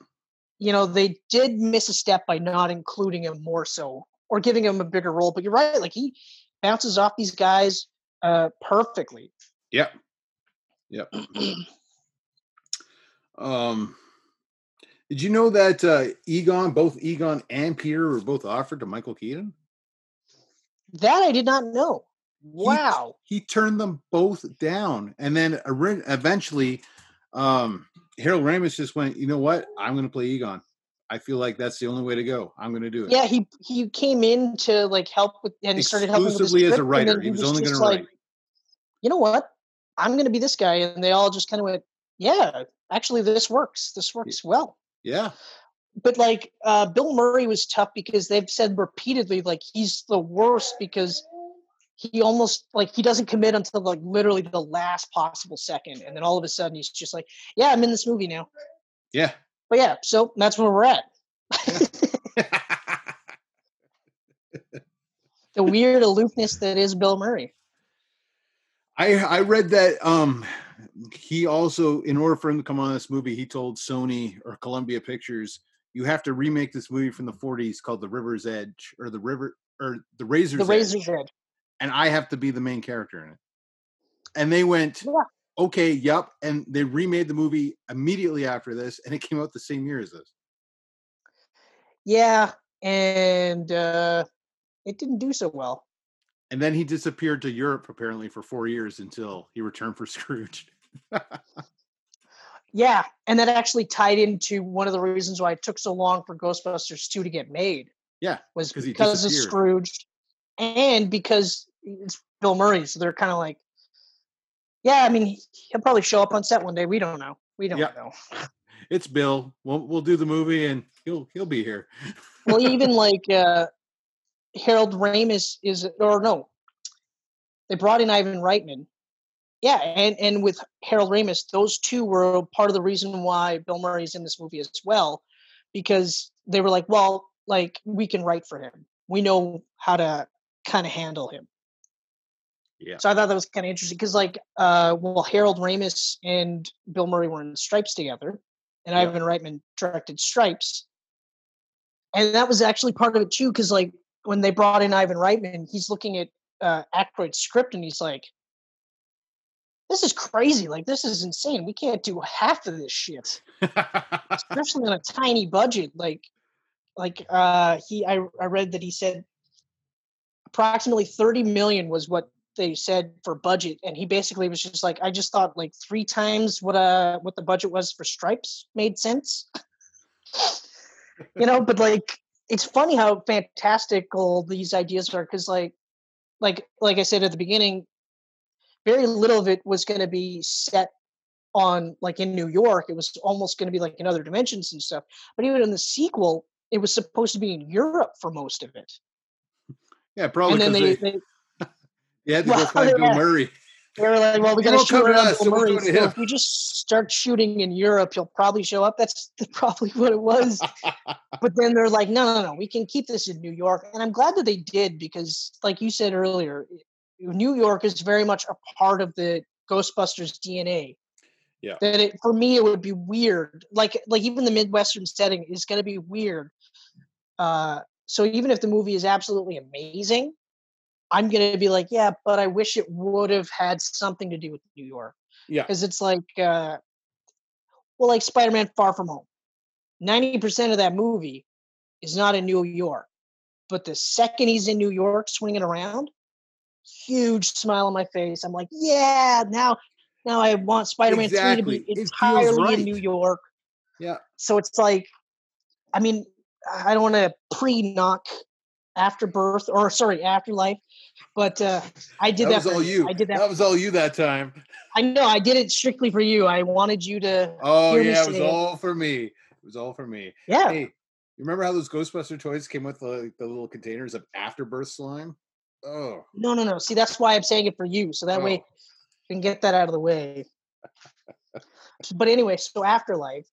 you know they did miss a step by not including him more so or giving him a bigger role but you're right like he bounces off these guys uh perfectly. Yep, yep. um, did you know that uh, Egon, both Egon and Peter, were both offered to Michael Keaton? that i did not know wow. he turned them both down and then eventually um harold ramis just went you know what? I'm going to play egon. I feel like that's the only way to go. I'm going to do it. Yeah he he came in to like help with and started helping with exclusively as a writer. then he was only going to like, write you know what? I'm going to be this guy and they all just kind of went yeah actually this works. This works well. Yeah. But like uh bill murray was tough because they've said repeatedly like he's the worst because he almost like he doesn't commit until like literally the last possible second and then all of a sudden he's just like yeah i'm in this movie now. Yeah. But yeah so that's where we're at. The weird aloofness that is bill murray. I i read that um he also in order for him to come on this movie he told sony or columbia pictures you have to remake this movie from the 40s called the river's edge or the river or the razor's the edge. Razor's edge and I have to be the main character in it. And they went, Yeah. okay, yep. And they remade the movie immediately after this, and it came out the same year as this. yeah and uh it didn't do so well And then he disappeared to Europe apparently for four years until he returned for Scrooge. Yeah, and that actually tied into one of the reasons why it took so long for Ghostbusters 2 to get made. Yeah, Was 'cause because of. Scrooge and because it's Bill Murray. So they're kind of like, yeah, I mean, he- he'll probably show up on set one day. We don't know. We don't Yeah. know. It's Bill. We'll we'll do the movie and he'll he'll be here. Well, even like uh, Harold Ramis is, or no, they brought in Ivan Reitman. Yeah, and and with Harold Ramis, those two were part of the reason why Bill Murray's in this movie as well, because they were like, well, like we can write for him. We know how to kind of handle him. Yeah. So I thought that was kind of interesting because, like, uh, well, Harold Ramis and Bill Murray were in Stripes together, and Yeah. Ivan Reitman directed Stripes, and that was actually part of it too. Because like when they brought in Ivan Reitman, he's looking at uh, Aykroyd's script and he's like, "This is crazy! Like, this is insane. We can't do half of this shit, especially on a tiny budget." Like, like uh, he, I, I read that he said approximately 30 million was what they said for budget, and he basically was just like, I just thought like three times what uh what the budget was for Stripes made sense. you know, but like it's funny how fantastical these ideas are because like like like I said at the beginning, very little of it was going to be set on like in New York. It was almost going to be like in other dimensions and stuff. But even in the sequel, it was supposed to be in Europe for most of it. Yeah, probably. And then they, they, they you had to Well, go find Bill. Murray. they were like, well, we got to shoot around Bill Murray. So if we just start shooting in Europe, he'll probably show up. That's probably what it was. but then they're like, no, no, no, we can keep this in New York. And I'm glad that they did because, like you said earlier, New York is very much a part of the Ghostbusters DNA. Yeah. That it, for me, it would be weird. Like, like even the Midwestern setting is going to be weird. Uh, so even if the movie is absolutely amazing, I'm going to be like, yeah, but I wish it would have had something to do with New York yeah. because it's like uh well like spider-man far from home 90% of that movie is not in new york but the second he's in new york swinging around huge smile on my face i'm like yeah now now i want spider-man 3 to be entirely right. in new york Yeah. so it's like i mean i don't want to pre-knock afterbirth or sorry afterlife but uh i did That that, was for all you. i did that That was all you that time. i know i did it strictly for you i wanted you to Oh yeah, it was it. all for me. It was all for me. yeah Hey, you remember how those Ghostbuster toys came with the, the little containers of afterbirth slime? Oh, No, no, no. See, that's why I'm saying it for you, so that way Oh. we can get that out of the way. but anyway, so afterlife,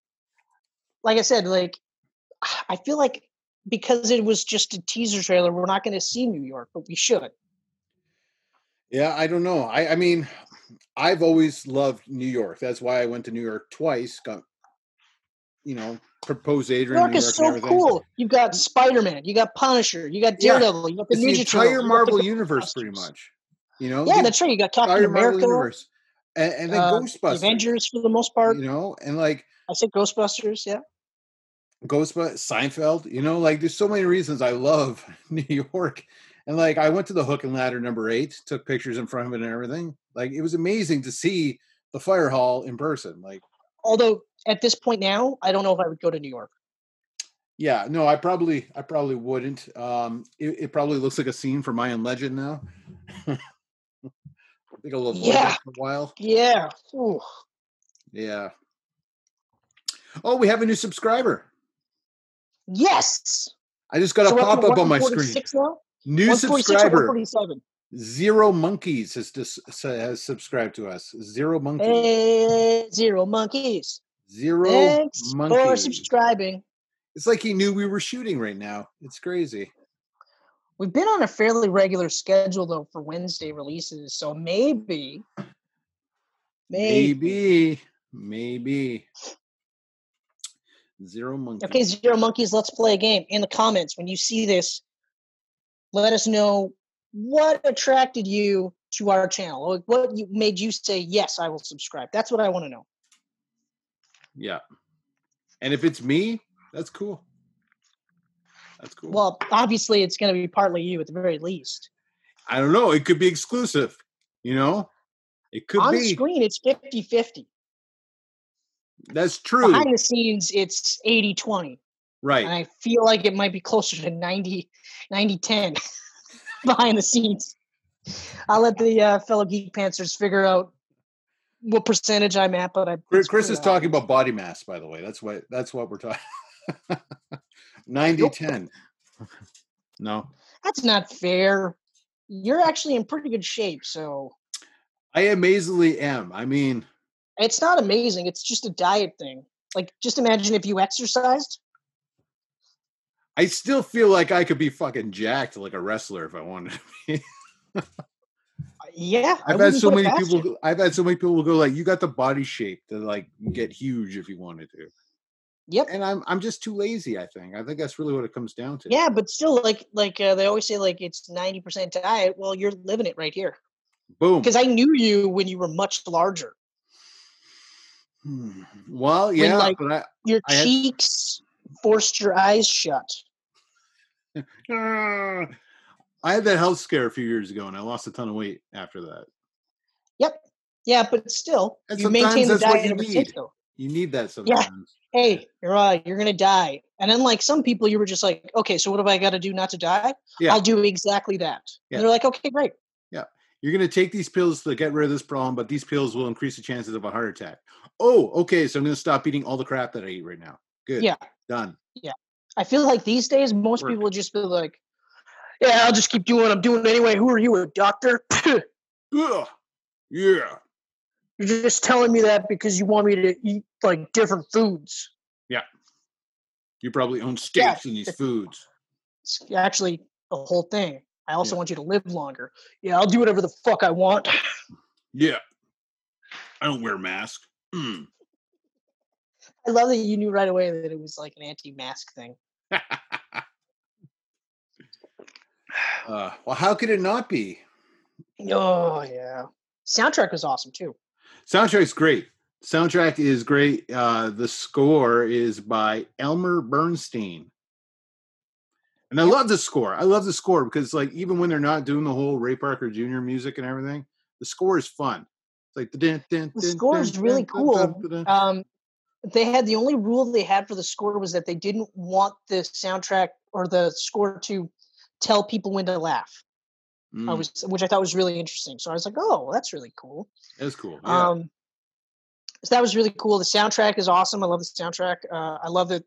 like I said, like I feel like because it was just a teaser trailer, we're not going to see New York, but we should. yeah. I don't know. I I mean, I've always loved New York. That's why I went to New York twice. Got you know proposed New Adrian. York New York is so cool. You've got Spider Man, you got Punisher, you got Yeah, Daredevil, you got the It's the entire got the Marvel universe, pretty much. You know, Yeah, the that's right. You got Captain Marvel America, universe, and, and then uh, Ghostbusters. Avengers for the most part. You know, and like I said Ghostbusters. Yeah. Ghostbusters, Seinfeld. You know, like there's so many reasons I love New York. And like I went to the Hook and Ladder number eight, took pictures in front of it and everything. Like it was amazing to see the fire hall in person. Like, Although at this point now, I don't know if I would go to New York. yeah, no, I probably I probably wouldn't. Um it, it probably looks like a scene from I Am Legend now. I think I'll avoid Yeah. for a while. Yeah. Ooh. Yeah. Oh, we have a new subscriber. Yes. I just got a So to pop up on my screen. now? New subscriber. Zero Monkeys has dis- has subscribed to us. Zero Monkeys. Hey, zero monkeys. Zero Thanks for subscribing. It's like he knew we were shooting right now. It's crazy. We've been on a fairly regular schedule though for Wednesday releases, so maybe, maybe. Maybe, maybe. Zero Monkeys. Okay, zero monkeys. Let's play a game. In the comments, when you see this, let us know what attracted you to our channel. What you made you say yes, I will subscribe. That's what I want to know. Yeah. And if it's me, that's cool. That's cool. Well, obviously, it's going to be partly you at the very least. I don't know. It could be exclusive. You know, it could On be. On screen, it's 50 50. That's true. Behind the scenes, it's 80 20. right. And I feel like it might be closer to 90 90 10 behind the scenes. I'll let the uh, fellow Geek Pantsers figure out what percentage I'm at, but I. Chris, Chris is talking about body mass, by the way. That's what that's what we're talking. 90 Nope. 10. No. That's not fair. You're actually in pretty good shape, so I amazingly am. I mean, it's not amazing. It's just a diet thing. Like, just imagine if you exercised. I still feel like I could be fucking jacked like a wrestler if I wanted to be. Uh, Yeah, I've had so many people you. go- I've had so many people go like you got the body shape to like get huge if you wanted to. Yep. And I'm I'm just too lazy, I think. I think that's really what it comes down to. Yeah, but still, like, like uh, they always say, like it's ninety percent diet. Well, you're living it right here. Boom. Because I knew you when you were much larger. Hmm. Well, yeah, like- but I Your I had- cheeks forced your eyes shut. I had that health scare a few years ago, and I lost a ton of weight after that. Yep. Yeah, but still, And you maintain the sometimes that's what diet you need. You need that sometimes. Hey, you're uh, you're gonna die, and then like some people, you were just like, okay, so what have I got to do not to die? Yeah. I'll do exactly that. Yeah. And they're like, okay, great. You're going to take these pills to get rid of this problem, but these pills will increase the chances of a heart attack. Oh, okay. So I'm going to stop eating all the crap that I eat right now. Good. Yeah. Done. Yeah. I feel like these days, most Work. people just be like, yeah, I'll just keep doing what I'm doing anyway. Who are you, a doctor? Ugh. Yeah. You're just telling me that because you want me to eat like different foods. Yeah. You probably own stakes in these foods. It's actually the whole thing. I also want you to live longer. Yeah, I'll do whatever the fuck I want. Yeah. I don't wear a mask. Mm. I love that you knew right away that it was like an anti-mask thing. uh, well, how could it not be? Oh yeah. Soundtrack was awesome too. Soundtrack's great. Soundtrack is great. Uh, the score is by Elmer Bernstein. And I love the score. I love the score because, like, even when they're not doing the whole Ray Parker Jr. music and everything, the score is fun. It's like the dun, dun, The score is really cool. Um, they had the only rule they had for the score was that they didn't want the soundtrack or the score to tell people when to laugh. I Mm, was, which I thought was really interesting. So I was like, oh, that's really cool. that's cool. Yeah. Um, so that was really cool. The soundtrack is awesome. I love the soundtrack. Uh, I love that.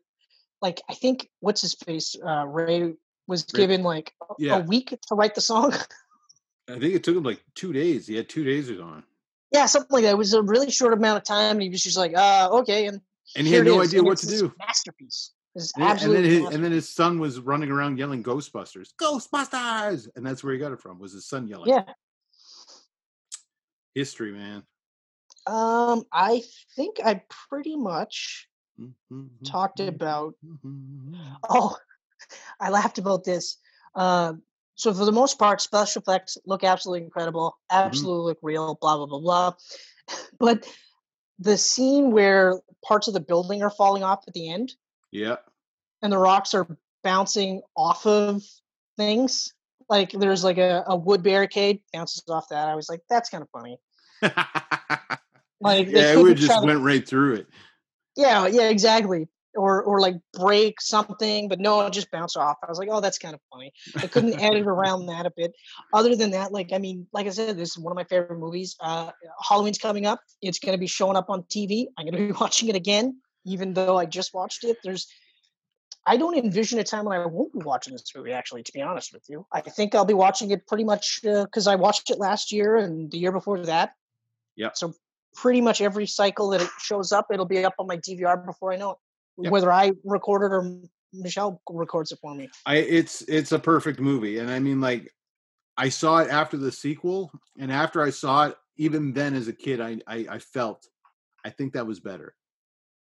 Like, I think what's his face, uh, Ray was given like a, Yeah. a week to write the song. I think it took him like two days. He had two days on. yeah, something like that. It was a really short amount of time, and he was just like, uh, okay, and And he had no idea and what to do. Masterpiece. It's And, then- and absolutely. then his, and then his son was running around yelling Ghostbusters, Ghostbusters, and that's where he got it from. Was his son yelling? yeah. history, man. Um, I think I pretty much. Mm-hmm, mm-hmm, talked mm-hmm, about Oh, I laughed about this. Um, so for the most part, special effects look absolutely incredible, absolutely look real, blah blah blah blah. But the scene where parts of the building are falling off at the end Yeah. and the rocks are bouncing off of things, like there's like a, a wood barricade bounces off that. I was like, that's kind of funny. Like yeah, it couldn't would try just to- went right through it. Yeah, yeah, exactly. Or or like break something, but no, it just bounced off. I was like, oh, that's kind of funny. I couldn't edit around that a bit. Other than that, like I mean, like I said, this is one of my favorite movies. Uh, Halloween's coming up. It's going to be showing up on TV. I'm going to be watching it again, even though I just watched it. There's, I don't envision a time when I won't be watching this movie. Actually, to be honest with you, I think I'll be watching it pretty much because I watched it last year and the year before that. Yeah. So pretty much every cycle that it shows up, it'll be up on my DVR before I know it. Yep. Whether I record it or Michelle records it for me. I it's it's a perfect movie, and I mean, like, I saw it after the sequel, and after I saw it, even then as a kid, I I, I felt, I think that was better,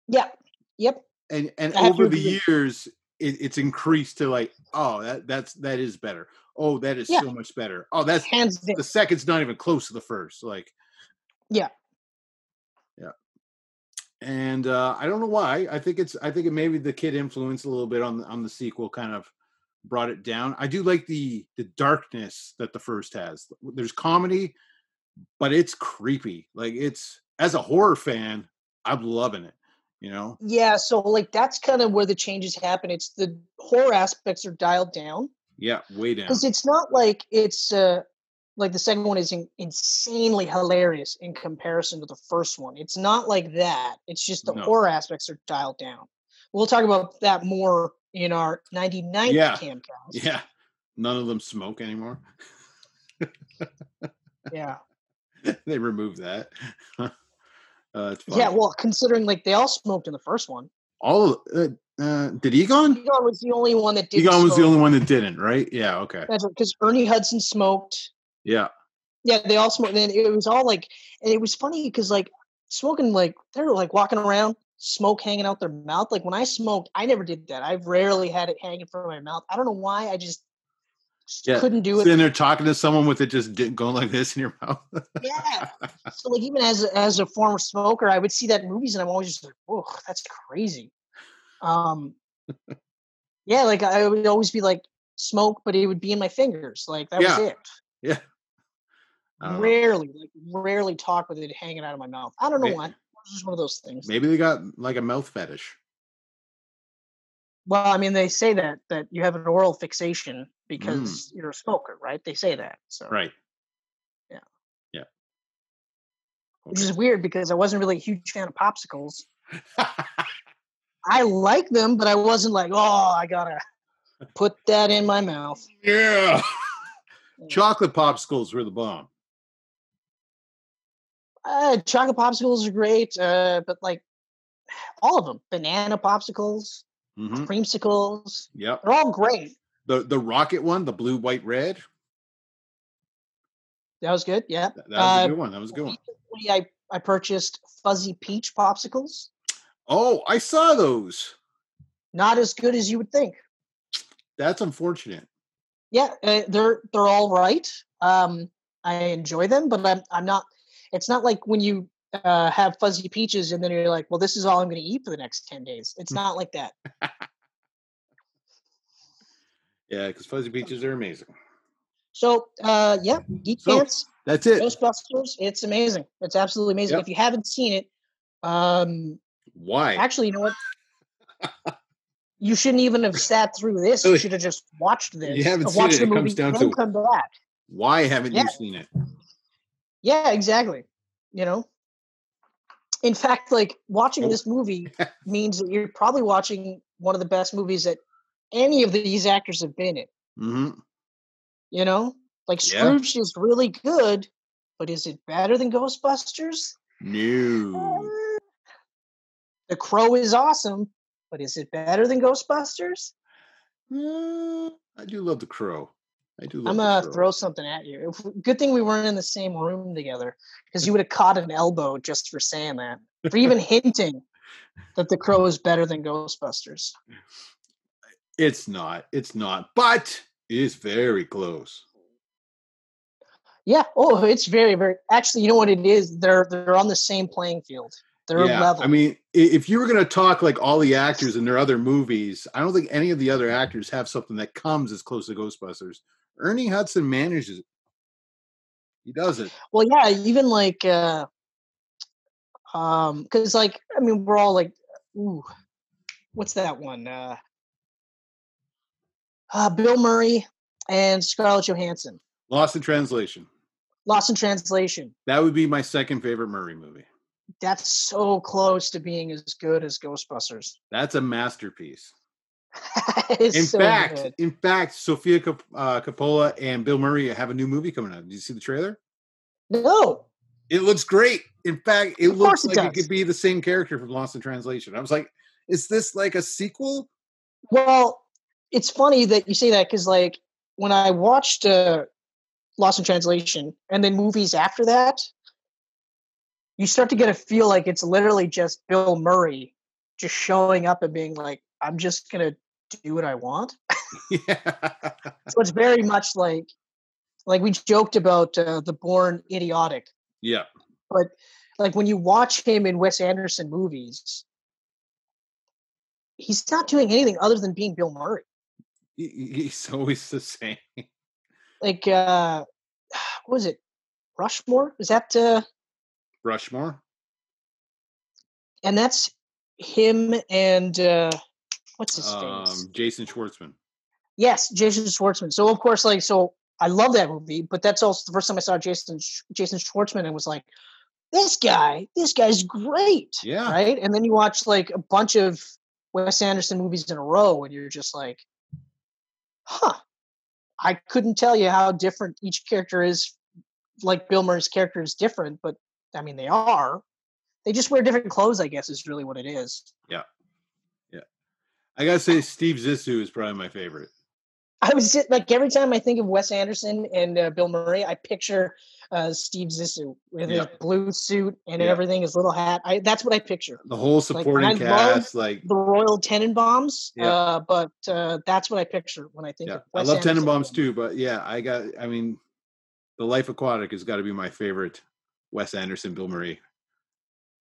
Yeah. Yep. and and I over the years, it, it's increased to like, oh, that that's that is better. Oh, that is Yeah. so much better. Oh, that's Hands down. the second's not even close to the first. Like, yeah. And uh, I don't know why. I think it's. I think it maybe the kid influence a little bit on the, on the sequel, kind of brought it down. I do like the the darkness that the first has. There's comedy, but it's creepy. Like it's as a horror fan, I'm loving it. You know? Yeah. So like that's kind of where the changes happen. It's the horror aspects are dialed down Yeah, way down. because it's not like it's uh like the second one is in, insanely hilarious in comparison to the first one. It's not like that. It's just the No. horror aspects are dialed down. We'll talk about that more in our 99th Yeah. camcast. Yeah, none of them smoke anymore. Yeah. they removed that. uh, Yeah. Well, considering like they all smoked in the first one. all uh, uh, did Egon? Egon was the only one that didn't. Egon was the only one that didn't, right? Yeah. Okay. That's because Ernie Hudson smoked. Yeah. Yeah, they all smoked. And it was all like, and it was funny because like smoking, like they're like walking around, smoke hanging out their mouth. Like when I smoked, I never did that. I've rarely had it hanging from my mouth. I don't know why. I just Yeah, couldn't do it. Sitting there talking to someone with it just going like this in your mouth. Yeah. So like even as a- as a former smoker, I would see that in movies, and I'm always just like, "Whoa, that's crazy." Um, yeah, like I would always be like, smoke, but it would be in my fingers. Like that Yeah. was it. Yeah. I. Rarely, like rarely talk with it hanging out of my mouth. I don't know May- why. It's just one of those things. Maybe they got like a mouth fetish. Well, I mean, they say that that you have an oral fixation because you're a smoker, right? They say that. So Mm. Right. Yeah. Yeah. which is weird because I wasn't really a huge fan of popsicles. I like them, but I wasn't like, oh, I gotta put that in my mouth. Yeah. Chocolate popsicles were the bomb. Uh, chocolate popsicles are great, uh, but like all of them, banana popsicles, hmm creamsicles, Yep. they're all great. The the rocket one, the blue, white, red. That was good. Yeah. That, that was Uh, a good one. That was a good one. I I purchased fuzzy peach popsicles. Oh, I saw those. Not as good as you would think. That's unfortunate. Yeah, uh, they're they're all right. Um, I enjoy them, but I'm I'm not. It's not like when you uh, have fuzzy peaches and then you're like, well, this is all I'm going to eat for the next ten days. It's not like that. Yeah, because fuzzy peaches are amazing. So uh, yeah, Geek So, Pants, That's it. Ghostbusters. It's amazing. It's absolutely amazing. Yep. If you haven't seen it, um, Why? actually, you know what? You shouldn't even have sat through this. You should have just watched this. You haven't seen watched it, the it comes down to- come back. Why haven't Yeah. you seen it? Yeah, exactly. You know, in fact, like watching this movie means that you're probably watching one of the best movies that any of these actors have been in. hmm You know, like Yeah. Scrooge is really good, but is it better than Ghostbusters? No. Uh, The Crow is awesome, but is it better than Ghostbusters? Uh, I do love the crow. I do I'm gonna throw something at you. If- Good thing we weren't in the same room together, because you would have caught an elbow just for saying that, for even hinting that The Crow is better than Ghostbusters. It's not. It's not. But it is very close. Yeah. Oh, it's very, very. Actually, you know what it is? They're they're on the same playing field. They're yeah. level. I mean, if you were going to talk like all the actors in their other movies, I don't think any of the other actors have something that comes as close to Ghostbusters. Ernie Hudson manages it. He does it. well, yeah. Even like, uh um, because like, I mean, we're all like, ooh, what's that one? Uh, uh Bill Murray and Scarlett Johansson. Lost in Translation. Lost in Translation. That would be my second favorite Murray movie. That's so close to being as good as Ghostbusters. That's a masterpiece. In so fact, good. in fact, Sofia Cop- uh, Coppola and Bill Murray have a new movie coming out. Did you see the trailer? No, It looks great. In fact, it Of looks it like it could be the same character from Lost in Translation. I was like, is this like a sequel? Well, it's funny that you say that because, like, when I watched uh, Lost in Translation and then movies after that, you start to get a feel like it's literally just Bill Murray just showing up and being like, "I'm just gonna do what I want." yeah. So it's very much like, like we joked about uh, the Born Idiotic. yeah. But like when you watch him in Wes Anderson movies, he's not doing anything other than being Bill Murray. He- he- He's always the same. like uh what was it rushmore is that uh Rushmore. and that's him and uh what's his face? Um, Jason Schwartzman. yes jason schwartzman. So of course like so i love that movie but that's also the first time i saw jason jason schwartzman and was like this guy this guy's great Yeah. right? And then you watch like a bunch of wes anderson movies in a row and you're just like huh. I couldn't tell you how different each character is like bill murray's character is different but i mean they are. They just wear different clothes i guess is really what it is I gotta say, Steve Zissou is probably my favorite. i was just, like every time i think of wes anderson and uh, bill murray i picture uh, steve zissou with Yeah. his blue suit and Yeah. everything his little hat I, that's what i picture The whole supporting love cast, like the Royal Tenenbaums. Yeah. Uh, but uh, that's what I picture when I think yeah, of I love Anderson. Tenenbaums too, but yeah, I got. I mean, The Life Aquatic has got to be my favorite Wes Anderson Bill Murray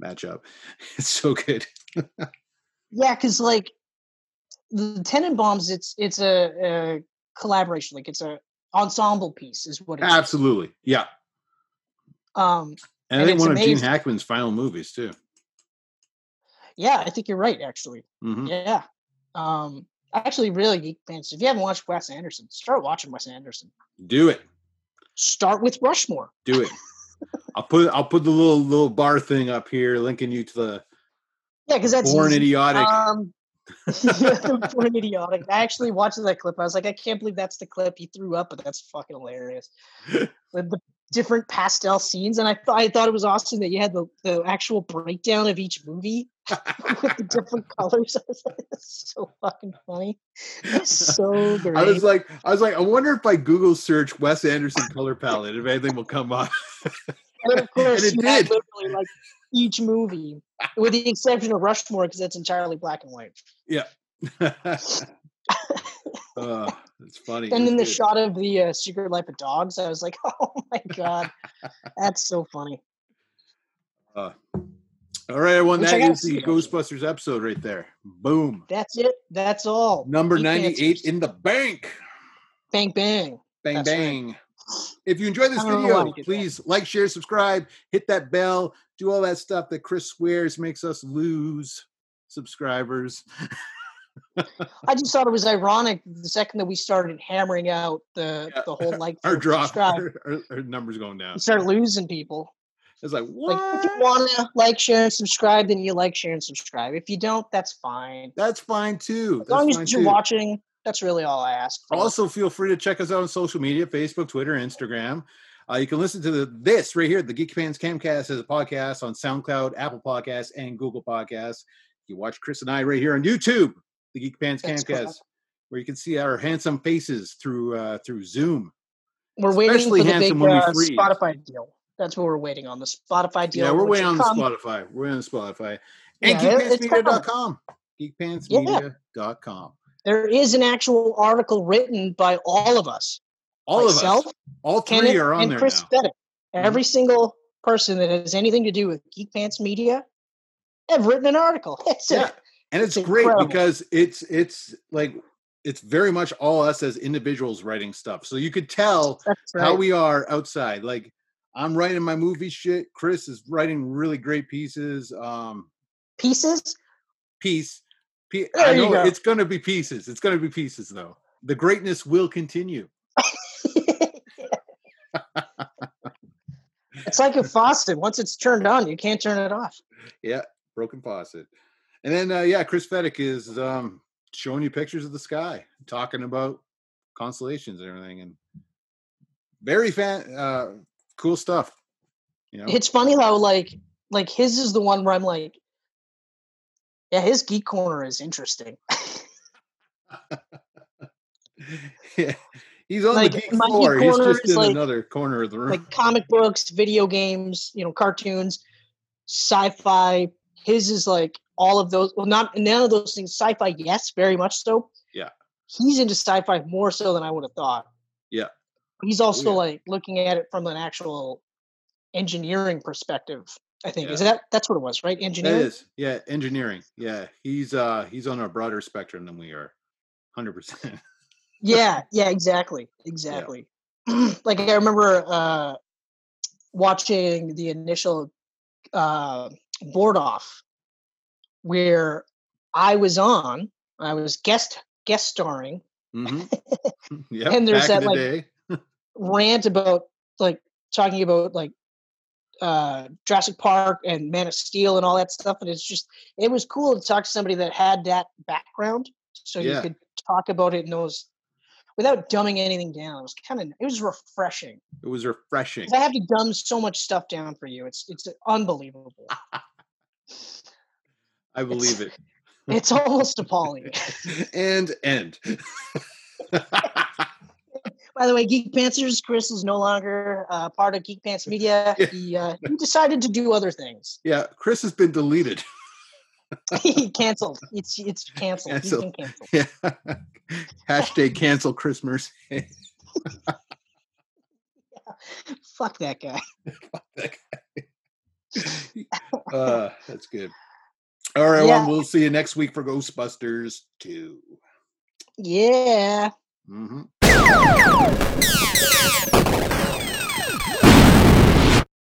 matchup. It's so good. Yeah, because like the Tenenbaums, it's it's a, a collaboration. Like it's a ensemble piece, is what it is. Absolutely. Yeah. Um, And, I think it's one of Gene. Hackman's final movies too. yeah, I think you're right. Actually, hmm yeah. Um, actually, really, geek fans, if you haven't watched Wes Anderson, start watching Wes Anderson. Do it. Start with Rushmore. Do it. I'll put I'll put the little little bar thing up here, linking you to the Yeah, because that's born idiotic. Um, idiotic. I actually watched that clip. I was like, I can't believe that's the clip he threw up, but that's fucking hilarious. With the different pastel scenes, and I thought I thought it was awesome that you had the, the actual breakdown of each movie with the different colors. I was like, that's so fucking funny. So great. I was like, I was like, I wonder if I Google search Wes Anderson color palette, if anything will come up. and of course, and it did. literally like each movie, with the exception of Rushmore, because it's entirely black and white. Yeah. uh, it's funny. And then the shot of the uh, Secret Life of Dogs, I was like, oh my god, that's so funny. Uh, all right, everyone. Which That is the. Ghostbusters episode right there. Boom. That's it. That's all. Number Geek 98 Answers. in the bank. Bang bang. Bang, That's right. If you enjoyed this I don't know why video, did that. please like, share, subscribe, hit that bell, do all that stuff that Chris swears makes us lose subscribers. I just thought it was ironic the second that we started hammering out the Yeah. the whole like Our drop, our, our- our numbers going down. we started losing people. It's like, Like what? if you want to like, share, and subscribe, then you like, share, and subscribe. If you don't, that's fine. That's fine too. As That's long as you're too. watching, that's really all I ask. For. Also, feel free to check us out on social media Facebook, Twitter, Instagram. Uh, you can listen to the, this right here, the Geek Pants Camcast, as a podcast on SoundCloud, Apple Podcasts, and Google Podcasts. You watch Chris and I right here on YouTube, the Geek Pants Camcast, correct. where you can see our handsome faces through uh, through Zoom. we're waiting especially for the big when uh. Spotify deal. That's what we're waiting on. The Spotify deal. yeah, we're waiting on the come. Spotify. We're on Spotify. And Yeah, it- it's coming. geekpantsmedia.com. Geekpantsmedia.com. There is an actual article written by all of us. All myself, of us. All three Kenneth, are on and there Chris now. Fedek. Every single person that has anything to do with Geek Pants Media have written an article. Yeah and it's, it's great incredible. because it's it's like it's very much all us as individuals writing stuff so you could tell that's how we are outside like i'm writing my movie shit chris is writing really great pieces um Pieces. piece P- i know go. it's gonna be pieces it's gonna be pieces though the greatness will continue it's like a faucet. Once it's turned on, you can't turn it off. yeah broken faucet and then uh yeah chris fedek is um showing you pictures of the sky talking about constellations and everything and very fan uh cool stuff you know It's funny how like like his is the one where I'm like, yeah, his geek corner is interesting. yeah he's on Like, the geek my geek he's just in like- another corner of the room like comic books, video games, you know, cartoons, sci-fi. His is like all of those. Well, not none of those things. Sci-fi, yes, very much so. Yeah. He's into sci-fi more so than I would have thought. Yeah. He's also oh, yeah. like looking at it from an actual engineering perspective. I think is that that's what it was, right? Engineering. is yeah engineering yeah he's uh he's on a broader spectrum than we are 100% Yeah, yeah, exactly, exactly. like I remember uh, watching the initial uh, board off where I was on. I was guest guest starring hmm yeah And there's that, like, day rant about like talking about like uh Jurassic Park and Man of Steel and all that stuff and it's just it was cool to talk to somebody that had that background so you could talk about it in those without dumbing anything down. It was kind of it was refreshing. It was refreshing. I have to dumb so much stuff down for you. It's it's unbelievable. I believe it. it's almost appalling. And end by the way Geek Pantsers Chris is no longer uh, part of Geek Pants Media Yeah. he uh, he decided to do other things yeah chris has been deleted he canceled. It's it's canceled. He's been Canceled. canceled. yeah hashtag cancel christmas Fuck that guy. Fuck that guy. Uh, that's good. All right, Yeah. well, we'll see you next week for Ghostbusters 2. Yeah. hmm あっ!